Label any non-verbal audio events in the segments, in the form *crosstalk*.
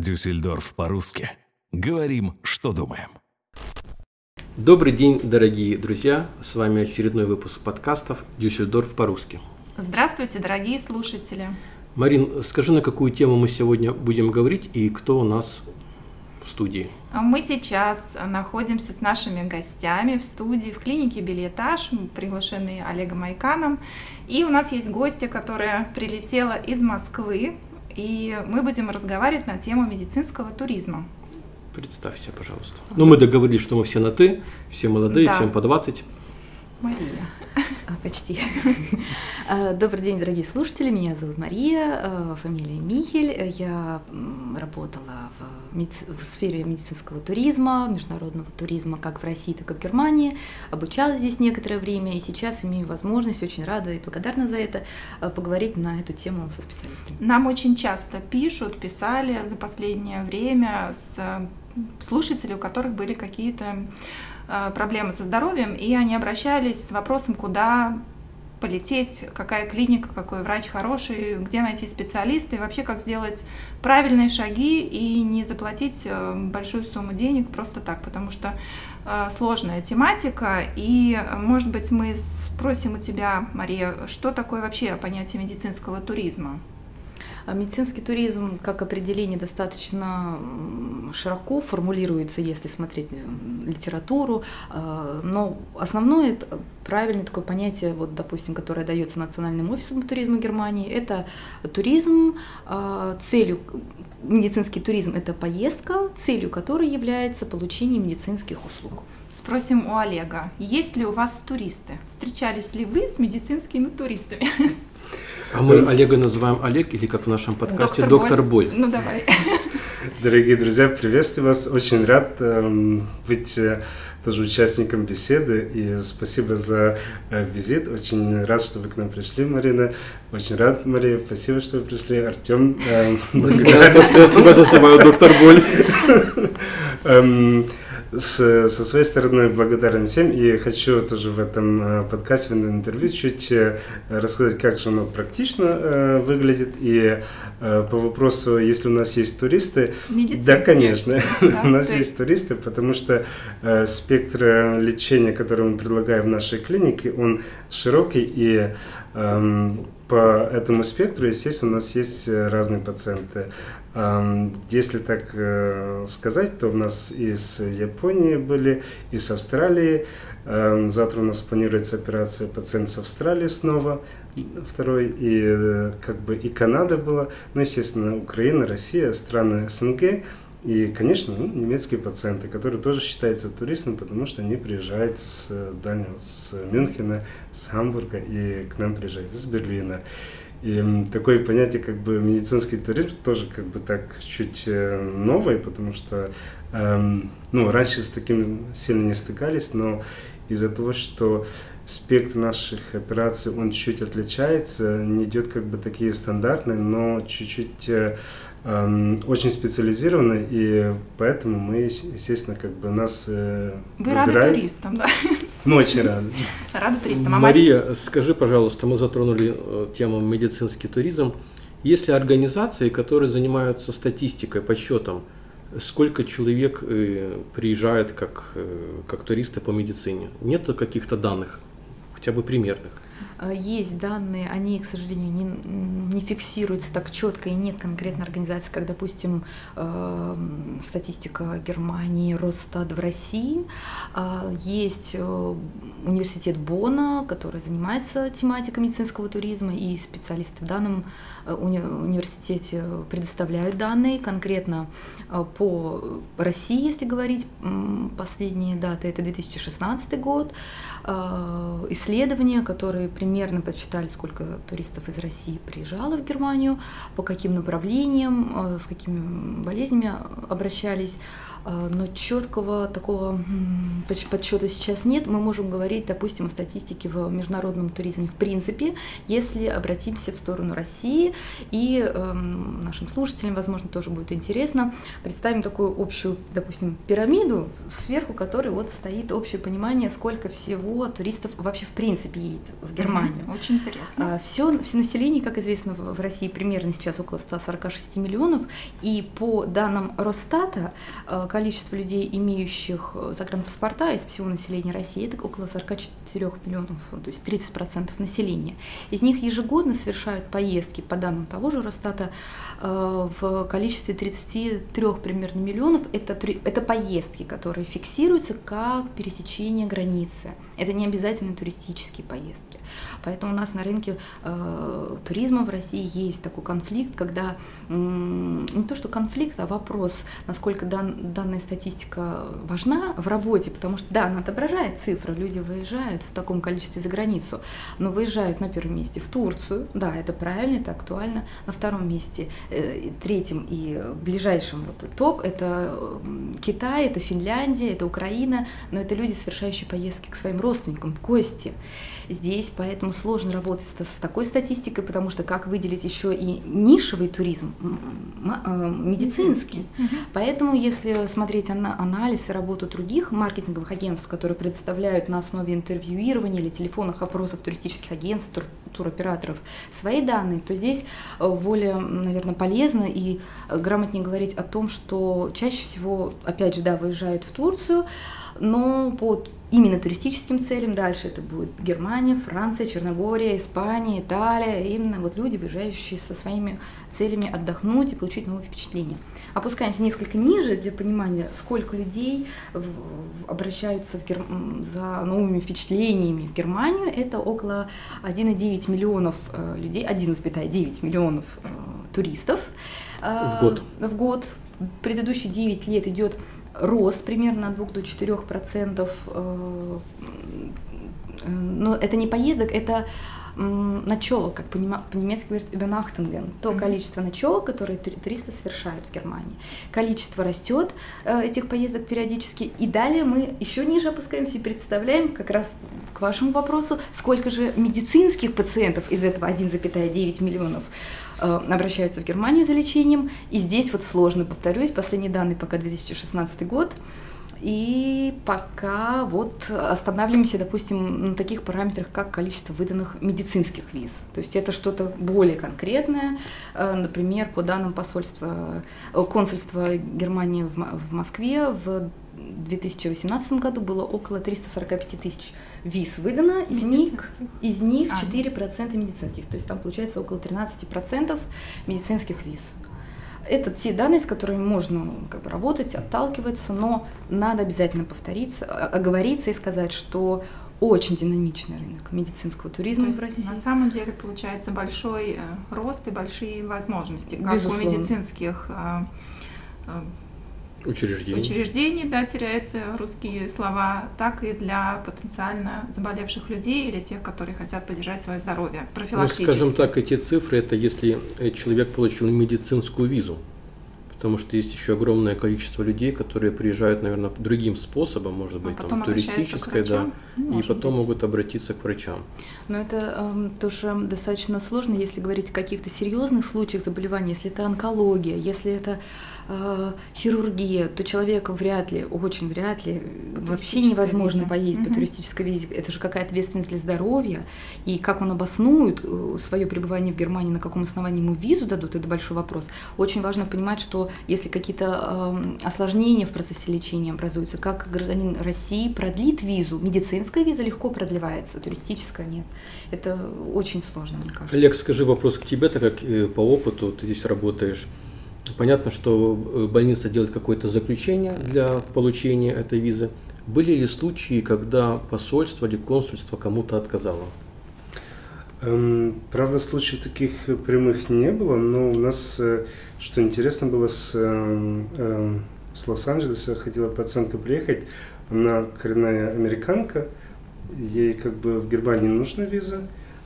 Дюссельдорф по-русски. Говорим, что думаем. Добрый день, дорогие друзья! С вами очередной выпуск подкастов «Дюссельдорф по-русски». Здравствуйте, дорогие слушатели! Марин, скажи, на какую тему мы сегодня будем говорить и кто у нас в студии? Мы сейчас находимся с нашими гостями в студии в клинике «Бельетаж», приглашены Олегом Айканом. И у нас есть гостья, которая прилетела из Москвы, и мы будем разговаривать на тему медицинского туризма. Представься, пожалуйста. Ну, мы договорились, что мы все на «ты», все молодые, да. всем по 20. Мария. А, почти. А, *laughs* добрый день, дорогие слушатели. Меня зовут Мария, а, фамилия Михель. Я работала в, в сфере медицинского туризма, международного туризма как в России, так и в Германии. Обучалась здесь некоторое время и сейчас имею возможность, очень рада и благодарна за это, поговорить на эту тему со специалистами. Нам очень часто пишут, писали за последнее время с слушателей, у которых были какие-то Э, проблемы со здоровьем, и они обращались с вопросом, куда полететь, какая клиника, какой врач хороший, где найти специалиста и вообще как сделать правильные шаги и не заплатить э, большую сумму денег просто так, потому что э, сложная тематика. И, может быть, мы спросим у тебя, Мария, что такое вообще понятие медицинского туризма? А медицинский туризм как определение достаточно широко формулируется, если смотреть э, литературу, а, но основное правильное такое понятие, вот, допустим, которое дается Национальным офисом туризма Германии, это туризм, а, целью медицинский туризм – это поездка, целью которой является получение медицинских услуг. Спросим у Олега, есть ли у вас туристы? Встречались ли вы с медицинскими туристами? *laughs* А мы Олега называем Олег или как в нашем подкасте доктор, доктор Боль. Боль. Ну давай. *laughs* Дорогие друзья, приветствую вас. Очень рад э, быть э, тоже участником беседы. И спасибо за э, визит. Очень рад, что вы к нам пришли, Марина. Очень рад, Мария. Спасибо, что вы пришли. Артем. Э, благодарю. Тебя доктор Боль. *laughs* С, со своей стороны благодарен всем. И хочу тоже в этом э, подкасте, в этом интервью чуть э, рассказать, как же оно практично э, выглядит. И по вопросу, если у нас есть туристы, да, конечно, да, *laughs* у нас есть туристы, потому что спектр лечения, который мы предлагаем в нашей клинике, он широкий и эм, по этому спектру, естественно, у нас есть разные пациенты. Если так э, сказать, то у нас из Японии были, из Австралии. Завтра у нас планируется операция пациент с Австралии снова, второй, и э, как бы и Канада была, ну, естественно, Украина, Россия, страны СНГ. И, конечно, ну, немецкие пациенты, которые тоже считаются туристами, потому что они приезжают с дальнего, с Мюнхена, с Гамбурга, и к нам приезжают из Берлина. И такое понятие, как бы медицинский туризм, тоже как бы так чуть э, новое, потому что, эм, ну, раньше с таким сильно не стыкались, но из-за того, что спектр наших операций, он чуть отличается, не идет как бы такие стандартные, но чуть-чуть э, э, очень специализированные, и поэтому мы, естественно, как бы нас э, Вы выбирают. рады туристам, да? Мы очень рады. Рады туристам. А Мария, скажи, пожалуйста, мы затронули э, тему медицинский туризм. Есть ли организации, которые занимаются статистикой, подсчетом, сколько человек э, приезжает как, как туристы по медицине? Нет каких-то данных, хотя бы примерных? Э, есть данные, они, к сожалению, не, не фиксируются так четко, и нет конкретной организации, как, допустим, э, статистика Германии, Росстат в России. Э, есть э, университет Бона, который занимается тематикой медицинского туризма, и специалисты в данном э, уни университете предоставляют данные конкретно по России, если говорить. Последние даты это 2016 год. Э, исследования, которые примерно подсчитали, сколько туристов из России приезжало в Германию, по каким направлениям, э, с какими болезнями обращались. А, но четкого такого подсчета сейчас нет. Мы можем говорить, допустим, о статистике в международном туризме в принципе, если обратимся в сторону России и э, нашим слушателям, возможно, тоже будет интересно, представим такую общую, допустим, пирамиду, сверху которой вот стоит общее понимание, сколько всего туристов вообще в принципе едет в Германию. Очень интересно. Все, все население, как известно, в России примерно сейчас около 146 миллионов, и по данным Росстата количество людей, имеющих загранпаспорта из всего населения России, это около 44 миллионов, то есть 30% населения. Из них ежегодно совершают поездки, по данным того же Росстата, в количестве 33 примерно миллионов. Это, это поездки, которые фиксируются как пересечение границы. Это не обязательно туристические поездки. Поэтому у нас на рынке э, туризма в России есть такой конфликт, когда э, не то что конфликт, а вопрос, насколько дан, данная статистика важна в работе, потому что да, она отображает цифры, люди выезжают в таком количестве за границу, но выезжают на первом месте в Турцию, да, это правильно, это актуально, на втором месте, э, третьем и ближайшем вот топ это э, Китай, это Финляндия, это Украина, но это люди, совершающие поездки к своим родственникам в гости. Здесь поэтому сложно работать с, такой статистикой, потому что как выделить еще и нишевый туризм, э, медицинский. Поэтому если смотреть анализ и работу других маркетинговых агентств, которые представляют на основе интервьюирования или телефонных опросов туристических агентств, тур, туроператоров свои данные, то здесь э, более, наверное, полезно и грамотнее говорить о том, что чаще всего, опять же, да, выезжают в Турцию, но по именно туристическим целям. Дальше это будет Германия, Франция, Черногория, Испания, Италия. Именно вот люди, выезжающие со своими целями отдохнуть и получить новые впечатления. Опускаемся несколько ниже для понимания, сколько людей обращаются в Гер... за новыми впечатлениями в Германию. Это около 1,9 миллионов э, людей, 11,9 миллионов э, туристов. В год. Э, в год. Предыдущие 9 лет идет рост примерно от 2 до 4 процентов. Э, э, но это не поездок, это ночевок, как по-немецки говорят, übernachtungen, то mm-hmm. количество ночевок, которые туристы совершают в Германии. Количество растет э, этих поездок периодически, и далее мы еще ниже опускаемся и представляем как раз к вашему вопросу, сколько же медицинских пациентов из этого 1,9 миллионов обращаются в Германию за лечением. И здесь вот сложно, повторюсь, последние данные пока 2016 год. И пока вот останавливаемся, допустим, на таких параметрах, как количество выданных медицинских виз. То есть это что-то более конкретное. Э, например, по данным посольства, э, консульства Германии в Москве в 2018 году было около 345 тысяч виз выдано, из них, из них 4% медицинских, то есть там получается около 13% медицинских виз. Это те данные, с которыми можно ну, как бы, работать, отталкиваться, но надо обязательно повториться, оговориться и сказать, что очень динамичный рынок медицинского туризма То в России. На самом деле получается большой э, рост и большие возможности, как Безусловно. у медицинских э, э, учреждений. учреждений, да, теряются русские слова, так и для потенциально заболевших людей или тех, которые хотят поддержать свое здоровье Ну, профилактически. скажем так, эти цифры, это если человек получил медицинскую визу. Потому что есть еще огромное количество людей, которые приезжают, наверное, другим способом, может А быть, потом там, туристическое, да, врачам? и Может потом быть. могут обратиться к врачам. Но это эм, тоже достаточно сложно, если говорить о каких-то серьезных случаях заболеваний, если это онкология, если это э, хирургия, то человеку вряд ли, очень вряд ли, вообще туристической невозможно визе. поездить по Мгм. туристической визе. Это же какая ответственность для здоровья. И как он обоснует свое пребывание в Германии, на каком основании ему визу дадут, это большой вопрос. Очень важно понимать, что если какие-то эм, осложнения в процессе лечения образуются, как гражданин России продлит визу. Медицинская виза легко продлевается, туристическая нет. Это очень сложно, мне кажется. Олег, скажи вопрос к тебе, так как э, по опыту ты здесь работаешь. Понятно, что э, больница делает какое-то заключение для получения этой визы. Были ли случаи, когда посольство или консульство кому-то отказало? Эм, Правда, случаев таких прямых не было, но у нас, э, что интересно было, с, эм, эм, с Лос-Анджелеса хотела пациентка приехать, она коренная американка, ей как бы в Германии нужна виза,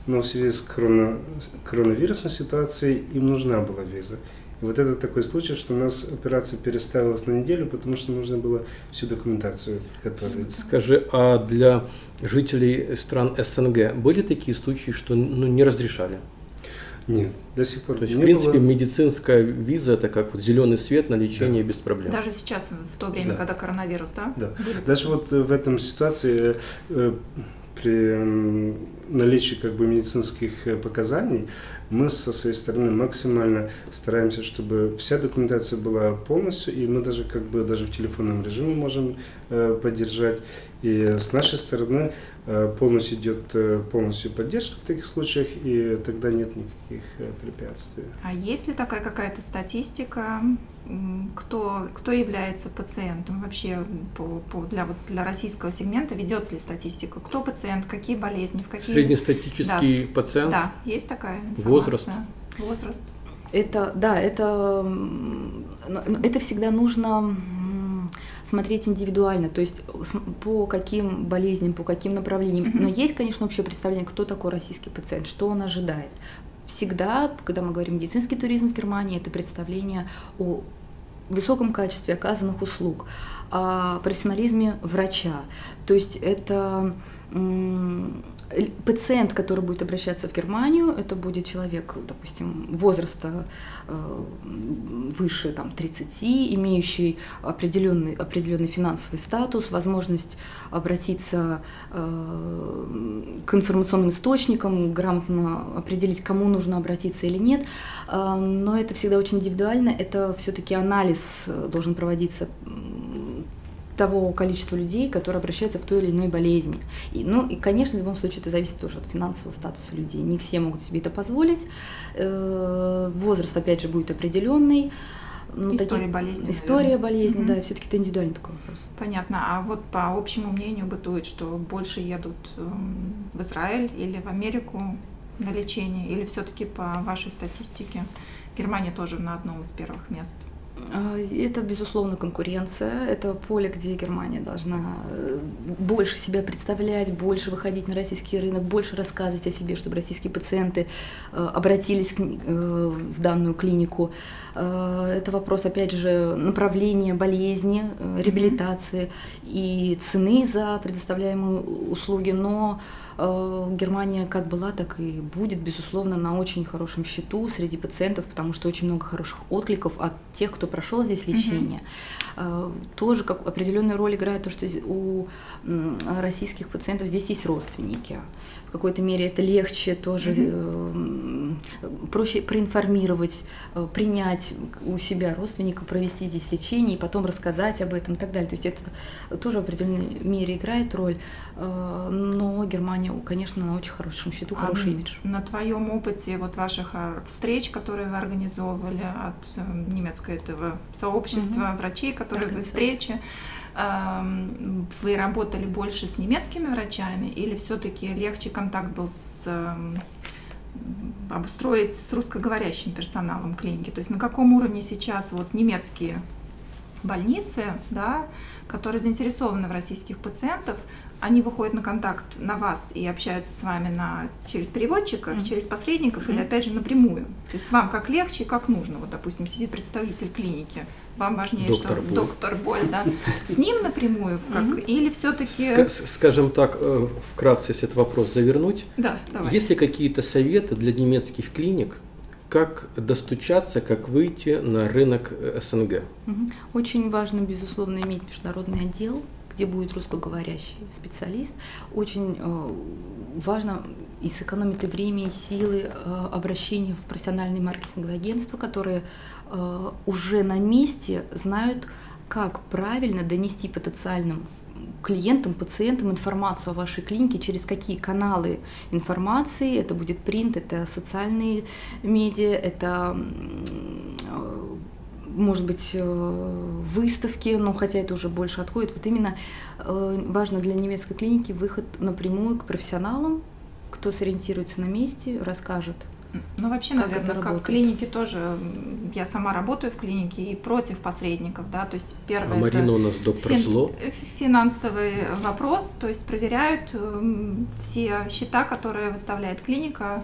но в связи с корона, коронавирусной ситуацией им нужна была виза. И вот это такой случай, что у нас операция переставилась на неделю, потому что нужно было всю документацию готовить. Скажи, а для жителей стран СНГ были такие случаи, что ну, не разрешали? Нет, до сих пор То есть, не в принципе, было. медицинская виза это как вот зеленый свет на лечение без проблем. Даже сейчас, в то время, Да. когда коронавирус, да? Да. Были Даже вот э, в этом ситуации э, при наличии как бы медицинских э, показаний мы со своей стороны максимально стараемся, чтобы вся документация была полностью, и мы даже как бы даже в телефонном режиме можем э, поддержать. И с нашей стороны э, полностью идет э, полностью поддержка в таких случаях, и тогда нет никаких э, препятствий. А есть ли такая какая-то статистика, кто, кто является пациентом вообще по, по, для, вот, для российского сегмента? Ведется ли статистика? Кто пациент, какие болезни, в какие... Среднестатистический да, пациент? Да, есть такая информация. Возраст? Возраст. Это, да, это, это всегда нужно смотреть индивидуально, то есть по каким болезням, по каким направлениям. Но есть, конечно, общее представление, кто такой российский пациент, что он ожидает. Всегда, когда мы говорим медицинский туризм в Германии, это представление о высоком качестве оказанных услуг, о профессионализме врача. То есть это пациент, который будет обращаться в Германию, это будет человек, допустим, возраста э, выше там, 30, имеющий определенный, определенный финансовый статус, возможность обратиться э, к информационным источникам, грамотно определить, кому нужно обратиться или нет. Э, но это всегда очень индивидуально, это все-таки анализ должен проводиться того количества людей, которые обращаются в той или иной болезни. И, ну и, конечно, в любом случае это зависит тоже от финансового статуса людей. Не все могут себе это позволить. Э, возраст, опять же, будет определенный. Ну, история таких, болезни. История наверное. болезни, угу. да, все-таки это индивидуальный такой вопрос. Понятно. А вот по общему мнению бытует, что больше едут эм, в Израиль или в Америку на лечение, или все-таки по вашей статистике Германия тоже на одном из первых мест? А, это, безусловно, конкуренция. Это поле, где Германия должна э, больше себя представлять, больше выходить на российский рынок, больше рассказывать о себе, чтобы российские пациенты э, обратились э, в данную клинику. Это вопрос, опять же, направления болезни, реабилитации и цены за предоставляемые услуги. Но Германия как была, так и будет, безусловно, на очень хорошем счету среди пациентов, потому что очень много хороших откликов от тех, кто прошел здесь лечение. Mm-hmm. Тоже как определенную роль играет то, что у российских пациентов здесь есть родственники какой-то мере это легче тоже, mm-hmm. проще проинформировать, э, принять у себя родственника, провести здесь лечение и потом рассказать об этом и так далее. То есть это тоже в определенной мере играет роль, э, но Германия, конечно, на очень хорошем счету, а хороший имидж. На твоем опыте вот ваших встреч, которые вы организовывали от немецкого этого сообщества mm-hmm. врачей, которые вы встречи, вы работали больше с немецкими врачами или все-таки легче контакт был с обустроить с русскоговорящим персоналом клиники? То есть на каком уровне сейчас вот немецкие больницы, да, которые заинтересованы в российских пациентов, они выходят на контакт на вас и общаются с вами на, через переводчиков, mm-hmm. через посредников mm-hmm. или опять же напрямую. То есть вам как легче и как нужно. Вот, допустим, сидит представитель клиники, вам важнее, доктор что Боль. доктор Боль, да, с ним напрямую, как, mm-hmm. или все-таки... Ска- скажем так, э, вкратце, если этот вопрос завернуть, да, давай. есть ли какие-то советы для немецких клиник, как достучаться, как выйти на рынок э, СНГ? Очень важно, безусловно, иметь международный отдел, где будет русскоговорящий специалист. Очень э, важно и сэкономить и время, и силы э, обращения в профессиональные маркетинговые агентства, которые э, уже на месте знают, как правильно донести потенциальным клиентам, пациентам информацию о вашей клинике, через какие каналы информации, это будет принт, это социальные медиа, это может быть, э, выставки, но хотя это уже больше отходит. Вот именно э, важно для немецкой клиники выход напрямую к профессионалам, кто сориентируется на месте, расскажет. Ну, вообще, как наверное, как клиники тоже, я сама работаю в клинике и против посредников, да, то есть первое... А Марина у нас доктор фин, зло. Финансовый вопрос, то есть проверяют э, все счета, которые выставляет клиника,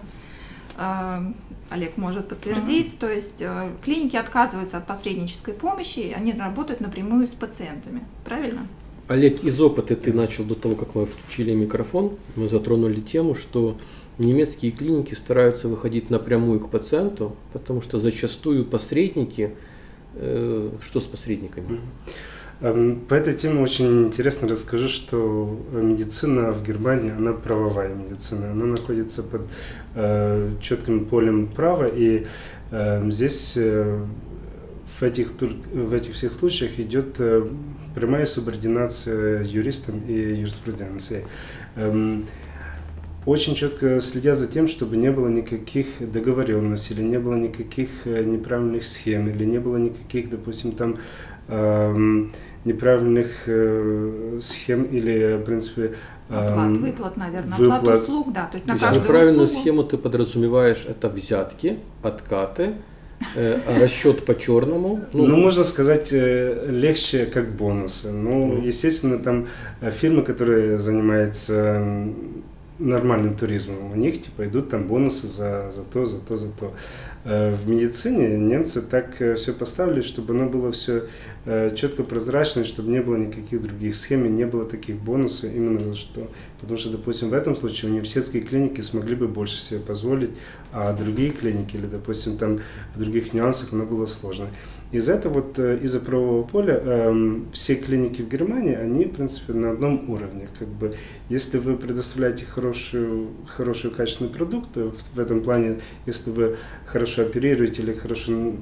Олег может подтвердить. Uh-huh. То есть э, клиники отказываются от посреднической помощи, они работают напрямую с пациентами. Правильно? Олег, из опыта ты начал до того, как мы включили микрофон, мы затронули тему, что немецкие клиники стараются выходить напрямую к пациенту, потому что зачастую посредники, э, что с посредниками? Эм, по этой теме очень интересно расскажу, что медицина в Германии, она правовая медицина, она находится под э, четким полем права, и э, здесь э, в, этих, в этих всех случаях идет э, прямая субординация юристам и юриспруденции. Эм, очень четко следят за тем, чтобы не было никаких договоренностей, или не было никаких э, неправильных схем, или не было никаких, допустим, там эм, неправильных э, схем или, в принципе, Оплат, выплат, наверное, выплат. оплат услуг, да. То есть на то каждую правильную услугу... схему ты подразумеваешь это взятки, откаты, э, расчет по черному. Ну, ну, можно сказать, э, легче как бонусы. Ну, mm. естественно, там э, фирмы, которые занимаются нормальным туризмом, у них типа идут там бонусы за, за то, за то, за то. Э, в медицине немцы так все поставили, чтобы оно было все четко прозрачно, чтобы не было никаких других схем, не было таких бонусов именно за что. Потому что, допустим, в этом случае университетские клиники смогли бы больше себе позволить, а другие клиники или, допустим, там в других нюансах оно было сложно. Из-за этого, вот, из-за правового поля, эм, все клиники в Германии, они, в принципе, на одном уровне. Как бы, если вы предоставляете хорошую, хороший качественный продукт, в, в этом плане, если вы хорошо оперируете или хорошо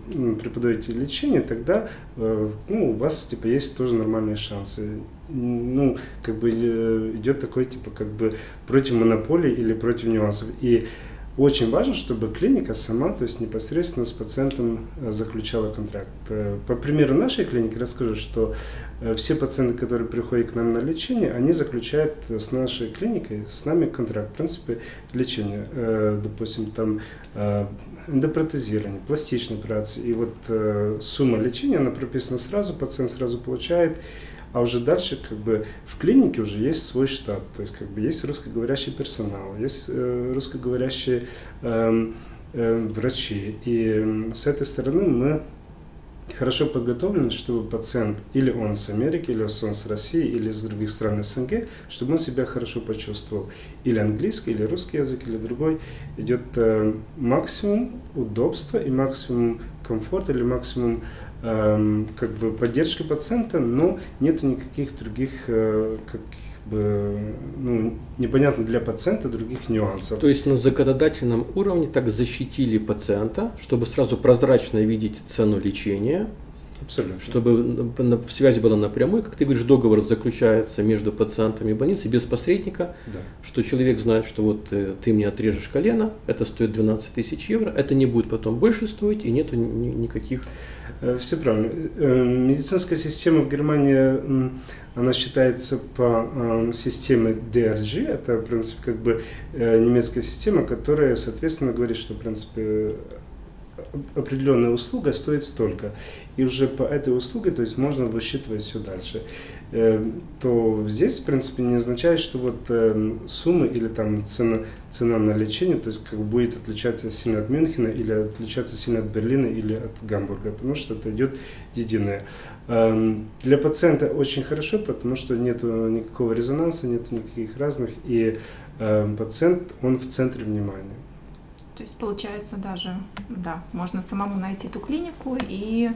преподаете лечение, тогда э, ну, у вас типа есть тоже нормальные шансы. Ну, как бы э, идет такой типа как бы против монополии или против нюансов. И очень важно, чтобы клиника сама, то есть непосредственно с пациентом э, заключала контракт. По примеру нашей клиники расскажу, что все пациенты, которые приходят к нам на лечение, они заключают с нашей клиникой, с нами контракт, в принципе, лечения. Допустим, там эндопротезирование, пластичные операции. И вот э, сумма лечения, она прописана сразу, пациент сразу получает. А уже дальше как бы в клинике уже есть свой штат, то есть как бы есть русскоговорящий персонал, есть э, русскоговорящие э, э, врачи. И э, с этой стороны мы хорошо подготовлены, чтобы пациент, или он с Америки, или он с России, или из других стран СНГ, чтобы он себя хорошо почувствовал. Или английский, или русский язык, или другой. Идет э, максимум удобства и максимум комфорта, или максимум э, как бы поддержки пациента, но нету никаких других э, как, бы, ну, непонятно для пациента других нюансов. То есть на законодательном уровне так защитили пациента, чтобы сразу прозрачно видеть цену лечения, Абсолютно. Чтобы связь была напрямую, как ты говоришь, договор заключается между пациентами и больницей без посредника, да. что человек знает, что вот э, ты мне отрежешь колено, это стоит 12 тысяч евро, это не будет потом больше стоить и нету ни, никаких Э, Все правильно. Э, медицинская система в Германии, она считается по э, системе DRG, это, в принципе, как бы немецкая система, которая, соответственно, говорит, что, в принципе, определенная услуга стоит столько. И уже по этой услуге, то есть можно высчитывать все дальше. Э, то здесь, в принципе, не означает, что вот э, суммы или там цена, цена на лечение, то есть как будет отличаться сильно от Мюнхена или отличаться сильно от Берлина или от Гамбурга, потому что это идет единое. Эм, для пациента очень хорошо, потому что нет никакого резонанса, нет никаких разных, и э, пациент, он в центре внимания. То есть получается даже, да, можно самому найти ту клинику и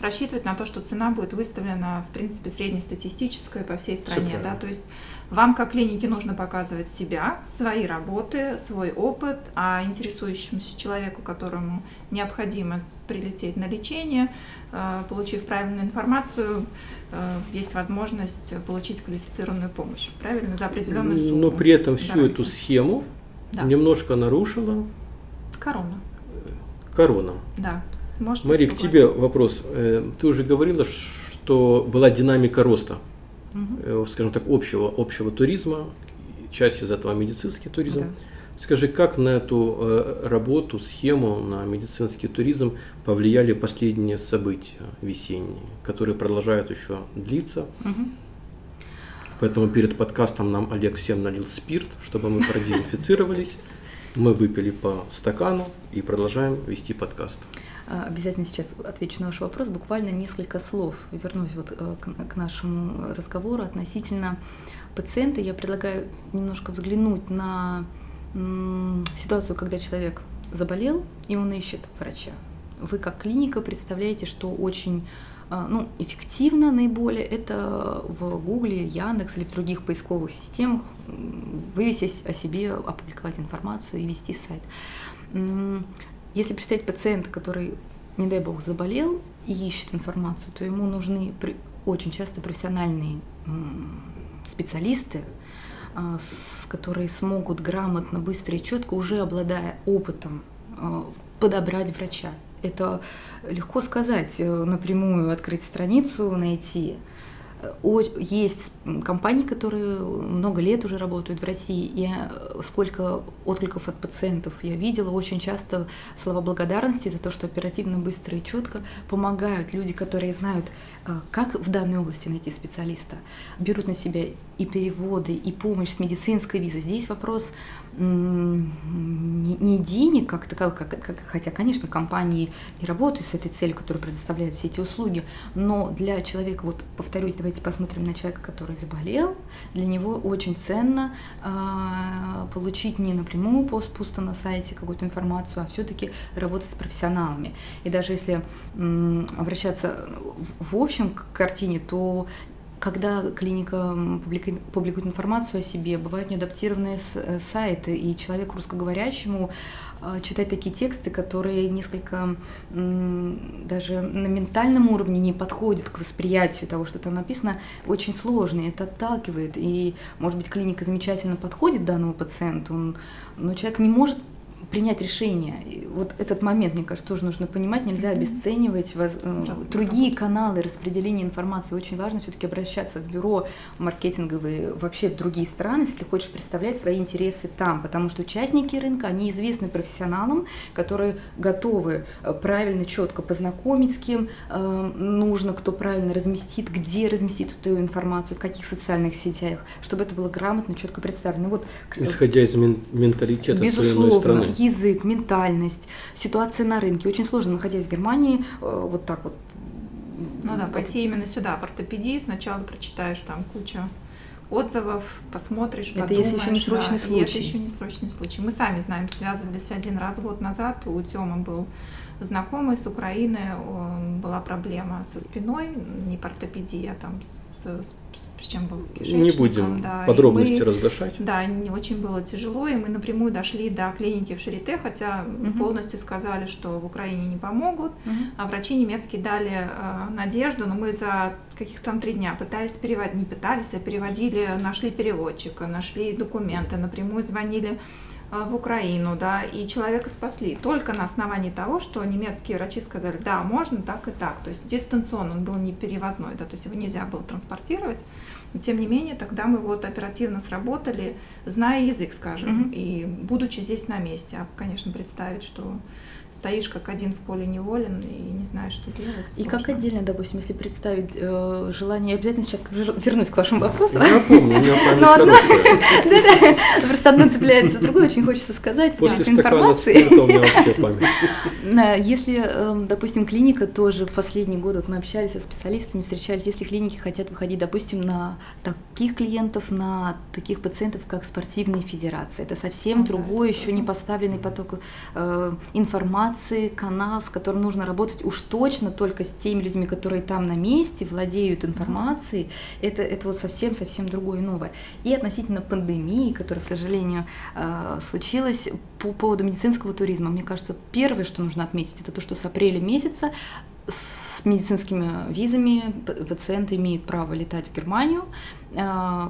рассчитывать на то, что цена будет выставлена, в принципе, среднестатистическая по всей стране, да, то есть вам как клинике нужно показывать себя, свои работы, свой опыт, а интересующемуся человеку, которому необходимо прилететь на лечение, э, получив правильную информацию, э, есть возможность получить квалифицированную помощь, правильно, за определенную сумму. Но при этом всю Давайте. эту схему да. немножко нарушила Корона. Корона. Да. Может Мари, к тебе вопрос. Э, ты уже говорила, что была динамика роста, угу. скажем так, общего, общего туризма, часть из этого медицинский туризм. Да. Скажи, как на эту э, работу, схему, на медицинский туризм повлияли последние события весенние, которые продолжают еще длиться? Угу. Поэтому перед подкастом нам Олег всем налил спирт, чтобы мы продезинфицировались. Мы выпили по стакану и продолжаем вести подкаст. А, обязательно сейчас отвечу на ваш вопрос. Буквально несколько слов. Вернусь вот э, к нашему разговору относительно пациента. Я предлагаю немножко взглянуть на ситуацию, когда человек заболел, и он ищет врача. Вы как клиника представляете, что очень ну, эффективно наиболее это в Гугле, Яндекс или в других поисковых системах вывесить о себе, опубликовать информацию и вести сайт. Если представить пациента, который, не дай бог, заболел и ищет информацию, то ему нужны очень часто профессиональные специалисты, а, которые смогут грамотно, быстро и четко, уже обладая опытом, а, подобрать врача. Это легко сказать, э, напрямую открыть страницу, найти есть компании, которые много лет уже работают в России, и э, сколько откликов от пациентов я видела, очень часто слова благодарности за то, что оперативно, быстро и четко помогают люди, которые знают, э, как в данной области найти специалиста, берут на себя и переводы, и помощь с медицинской визой. Здесь вопрос не денег как таковых, как, как, хотя, конечно, компании и работают с этой целью, которая предоставляет все эти услуги, но для человека, вот повторюсь, давайте посмотрим на человека, который заболел, для него очень ценно э, получить не напрямую пост пусто на сайте какую-то информацию, а все-таки работать с профессионалами. И даже если э, обращаться в, в общем к картине, то когда клиника публикует информацию о себе, бывают неадаптированные э, сайты, и человеку русскоговорящему а, читать такие тексты, которые несколько даже на ментальном уровне не подходят к восприятию того, что там написано, очень сложно, и это отталкивает. И, может быть, клиника замечательно подходит данному пациенту, но человек не может принять решение. И вот этот момент, мне кажется, тоже нужно понимать. Нельзя обесценивать воз... Э, другие каналы распределения информации. Очень важно все-таки обращаться в бюро маркетинговые, вообще в другие страны, если ты хочешь представлять свои интересы там. Потому что участники рынка, они известны профессионалам, которые готовы э, правильно, четко познакомить с кем э, нужно, кто правильно разместит, где разместит эту информацию, в каких социальных сетях, чтобы это было грамотно, четко представлено. Вот, Исходя из менталитета безусловно, своей страны язык, ментальность, ситуация на рынке. Очень сложно, находясь в Германии, э, вот так вот. Ну да, пойти именно сюда, в ортопедии, сначала прочитаешь там кучу отзывов, посмотришь, Это если еще не срочный да, случай. это еще не срочный случай. Мы сами знаем, связывались один раз год назад, у Тёмы был знакомый с Украины, была проблема со спиной, не по ортопедии, а там с, с с чем был с кишечником. Не будем да. подробности мы, раздашать. Да, не очень было тяжело, и мы напрямую дошли до клиники в Шарите, хотя угу. полностью сказали, что в Украине не помогут, угу. а врачи немецкие дали э, надежду, но мы за каких там три дня пытались переводить, не пытались, а переводили, нашли переводчика, нашли документы, напрямую звонили в Украину, да, и человека спасли только на основании того, что немецкие врачи сказали, да, можно так и так, то есть дистанционно он был не перевозной, да, то есть его нельзя было транспортировать, но тем не менее тогда мы вот оперативно сработали, зная язык, скажем, mm-hmm. и будучи здесь на месте, а, конечно, представить, что стоишь как один в поле неволен и не знаешь, что делать. И как отдельно, допустим, если представить э, желание, я обязательно сейчас вернусь к вашему вопросу. Я помню, у меня *laughs* память *laughs* Да-да, просто одно цепляется за другое, очень хочется сказать, После информации. у меня вообще память. *laughs* Если, эм, допустим, клиника тоже в последние годы, вот мы общались со специалистами, встречались, если клиники хотят выходить, допустим, на таких клиентов, на таких пациентов, как спортивные федерации, это совсем другой, еще не поставленный поток э, информации, информации, канал, с которым нужно работать уж точно только с теми людьми, которые там на месте, владеют информацией, это, это вот совсем-совсем другое новое. И относительно пандемии, которая, к сожалению, э, случилась по поводу медицинского туризма, мне кажется, первое, что нужно отметить, это то, что с апреля месяца с медицинскими визами пациенты имеют право летать в Германию, э,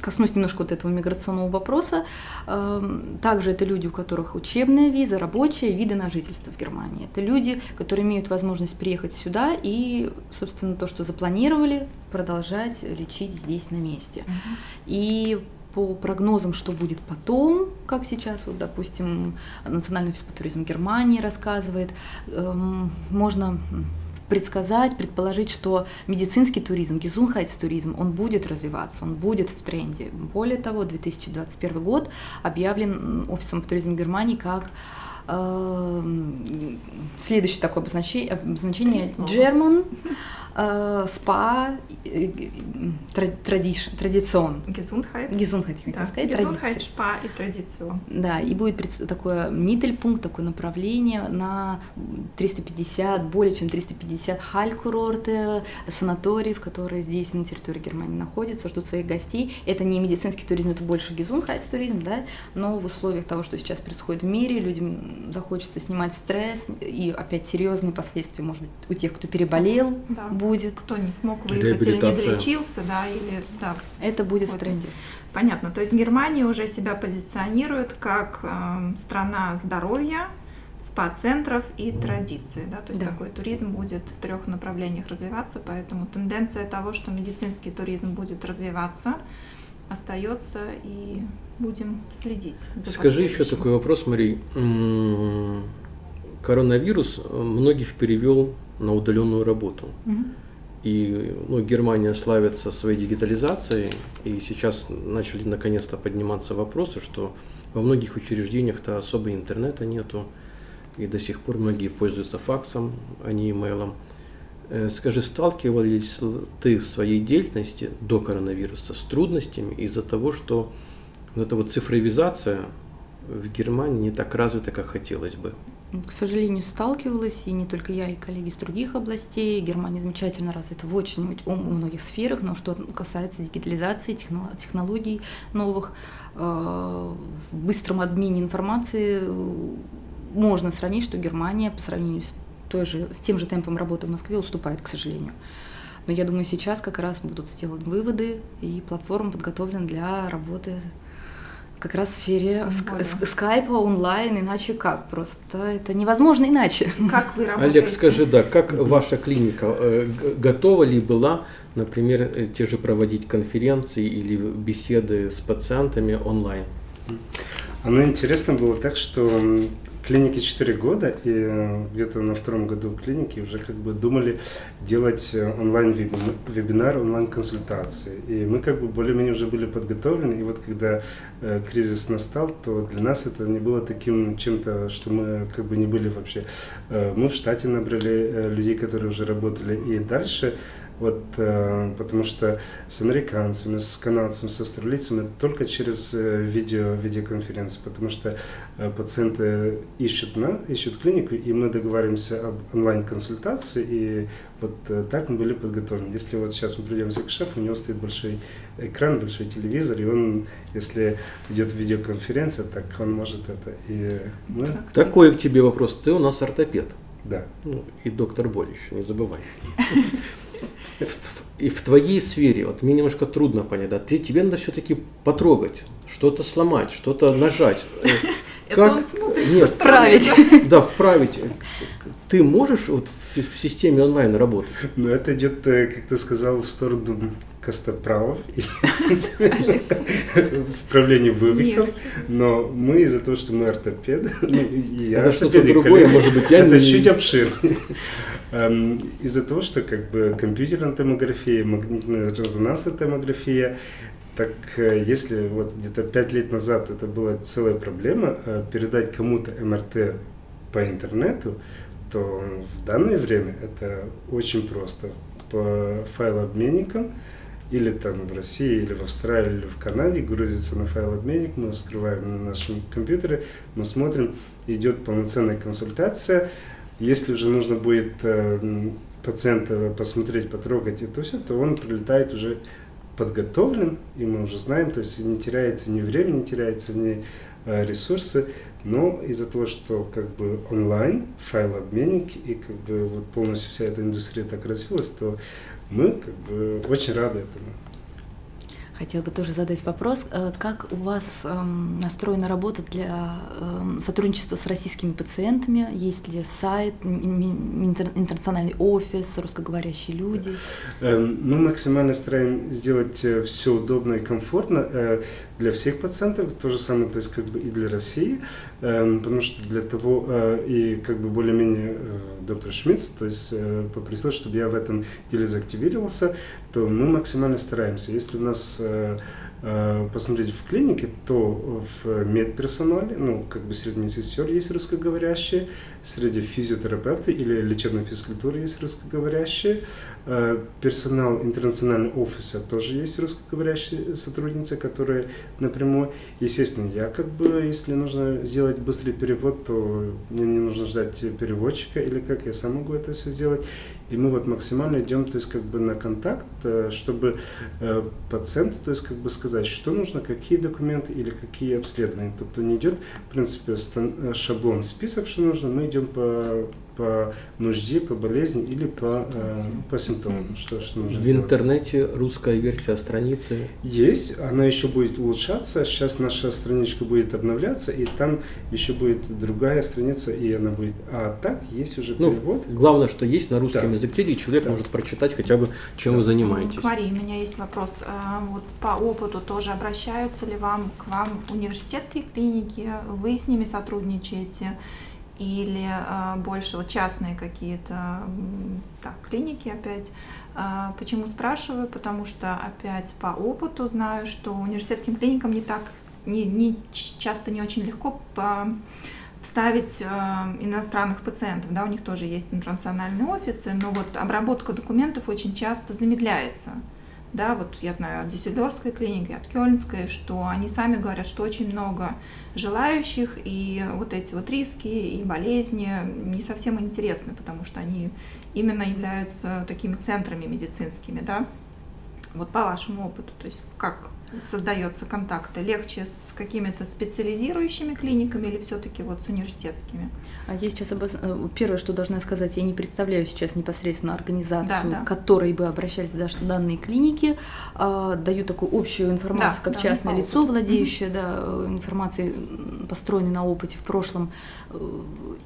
коснусь немножко вот этого миграционного вопроса. Эм, также это люди, у которых учебная виза, рабочая, виды на жительство в Германии. Это люди, которые имеют возможность приехать сюда и, собственно, то, что запланировали, продолжать лечить здесь на месте. Uh-huh. И по прогнозам, что будет потом, как сейчас, вот, допустим, Национальный офис по туризму Германии рассказывает, эм, можно предсказать, предположить, что медицинский туризм, гизунхайц-туризм, он будет развиваться, он будет в тренде. Более того, 2021 год объявлен офисом по туризму Германии как Следующее такое обозначение, обозначение German Э, спа, э, традицион. традицион. Gesundheit. Gesundheit, хотел да. сказать. Gesundheit, спа и традицион. Да, и будет такое миттельпункт, такое направление на 350, более чем 350 халь-курорты, санаториев, которые здесь на территории Германии находятся, ждут своих гостей. Это не медицинский туризм, это больше Gesundheit туризм, да, но в условиях того, что сейчас происходит в мире, людям захочется снимать стресс и опять серьезные последствия, может быть, у тех, кто переболел, да будет. Кто не смог выехать или не долечился, да, или да. Это будет вот. в тренде. Понятно. То есть Германия уже себя позиционирует как э, страна здоровья, спа-центров и традиций. Да? То есть да. такой туризм будет в трех направлениях развиваться, поэтому тенденция того, что медицинский туризм будет развиваться, остается и будем следить. За Скажи еще такой вопрос, Марий. Коронавирус многих перевел на удаленную работу. Угу. И ну, Германия славится своей дигитализацией, и сейчас начали наконец-то подниматься вопросы, что во многих учреждениях-то особо интернета нету, и до сих пор многие пользуются факсом, а не имейлом. Э, скажи, сталкивались ты в своей деятельности до коронавируса с трудностями из-за того, что вот эта вот цифровизация в Германии не так развита, как хотелось бы? К сожалению, сталкивалась, и не только я, и коллеги из других областей. Германия замечательно развита в очень у многих сферах, но что касается дигитализации, технологий новых, э, в быстром обмене информации э, можно сравнить, что Германия по сравнению с, той же, с тем же темпом работы в Москве уступает, к сожалению. Но я думаю, сейчас как раз будут сделаны выводы, и платформа подготовлена для работы как раз в сфере ск- скайпа онлайн, иначе как? Просто это невозможно иначе. Как вы работаете? Олег, скажи, да, как ваша клиника э, готова ли была, например, э, те же проводить конференции или беседы с пациентами онлайн? Оно интересно было так, что клинике 4 года, и э, где-то на втором году клиники уже как бы думали делать э, онлайн-вебинар, онлайн-консультации. И мы как бы более-менее уже были подготовлены, и вот когда э, кризис настал, то для нас это не было таким чем-то, что мы как бы не были вообще. Мы в штате набрали людей, которые уже работали, и дальше вот, э, потому что с американцами, с канадцами, с австралийцами только через э, видео, видеоконференции, потому что э, пациенты ищут, на, ищут клинику, и мы договариваемся об онлайн-консультации, и вот э, так мы были подготовлены. Если вот сейчас мы придемся к шефу, у него стоит большой экран, большой телевизор, и он, если идет видеоконференция, так он может это. И мы... Такой к тебе вопрос. Ты у нас ортопед. Да. Ну, и доктор Боль еще, не забывай. *laughs* И в твоей сфере, вот мне немножко трудно понять, да, ты, тебе надо все-таки потрогать, что-то сломать, что-то нажать. *laughs* Как? Это Нет, вправить. Да, вправить. Ты можешь вот в, в системе онлайн работать? Ну, это идет, э, как ты сказал, в сторону костоправов вправление *laughs* вывихов, но мы из-за того, что мы ортопеды, *laughs* ну, это что-то другое, может быть, я это чуть обширнее. Эм, из-за того, что как бы компьютерная томография, магнитно-резонансная томография, так э, если вот где-то пять лет назад это была целая проблема, э, передать кому-то МРТ по интернету, то в данное время это очень просто. По файлообменникам или там в России, или в Австралии, или в Канаде грузится на файлообменник, мы вскрываем на нашем компьютере, мы смотрим, идет полноценная консультация, если уже нужно будет э, пациента посмотреть, потрогать и то все, то он прилетает уже подготовлен, и мы уже знаем, то есть не теряется ни время, не теряется ни э, ресурсы, но из-за того, что как бы онлайн, файлообменник и как бы вот полностью вся эта индустрия так развилась, то мы как бы очень рады этому. Хотела бы тоже задать вопрос, э, как у вас эм, настроена работа для эм, сотрудничества с российскими пациентами? Есть ли сайт, интернациональный офис, русскоговорящие люди? Эм, мы максимально стараемся сделать э, все удобно и комфортно э, для всех пациентов, то же самое, то есть как бы и для России, потому что для того и как бы более-менее доктор Шмидц, то есть попросил, чтобы я в этом деле заактивировался, то мы максимально стараемся. Если у нас посмотреть в клинике, то в медперсонале, ну, как бы среди медсестер есть русскоговорящие, среди физиотерапевтов или лечебной физкультуры есть русскоговорящие, э, персонал интернационального офиса тоже есть русскоговорящие сотрудницы, которые напрямую, естественно, я как бы, если нужно сделать быстрый перевод, то мне не нужно ждать переводчика или как, я сам могу это все сделать. И мы вот максимально идем, то есть как бы на контакт, э, чтобы э, пациенту, то есть как бы сказать, что нужно, какие документы или какие обследования. Тобто не идет, в принципе, шаблон, список, что нужно, мы идем по по нужде, по болезни или по, э, по симптомам. Что, что нужно В сделать. интернете русская версия страницы. Есть, она еще будет улучшаться. Сейчас наша страничка будет обновляться, и там еще будет другая страница, и она будет. А так есть уже Ну, перевод. главное, что есть на русском Да. языке, где человек Да. может прочитать хотя бы, чем вы занимаетесь. К Марии, у меня есть вопрос. А, Вот по опыту тоже обращаются ли вам к вам университетские клиники? Вы с ними сотрудничаете? Или а, больше вот частные какие-то так, клиники опять? А, Почему спрашиваю? Потому что опять по опыту знаю, что университетским клиникам не так, не, не часто не очень легко по вставить э, иностранных пациентов, да, у них тоже есть интернациональные офисы, но вот обработка документов очень часто замедляется. Да, вот я знаю от Дюссельдорфской клиники, от Кёльнской, что они сами говорят, что очень много желающих, и вот эти вот риски и болезни не совсем интересны, потому что они именно являются такими центрами медицинскими, да. Вот по вашему опыту, то есть как создается контакты? Легче с какими-то специализирующими клиниками или все-таки вот с университетскими? А я сейчас обоз- э, первое, что должна сказать, я не представляю сейчас непосредственно организацию, Да, да. к которой бы обращались даш- данные клиники. А, даю такую общую информацию, Да, как да, частное лицо, владеющее да, э, информацией, построенной на опыте в прошлом. Э,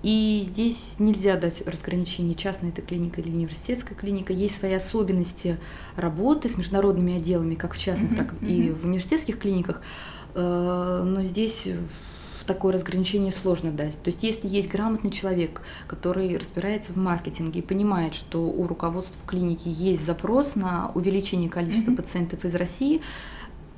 И здесь нельзя дать разграничение, частная это клиника или университетская клиника. Есть свои особенности работы с международными отделами, как в частных, так и. В университетских клиниках. Э, Но здесь такое разграничение сложно дать. То есть если есть грамотный человек, который разбирается в маркетинге и понимает, что у руководства клиники есть запрос на увеличение количества Мгм. пациентов из России,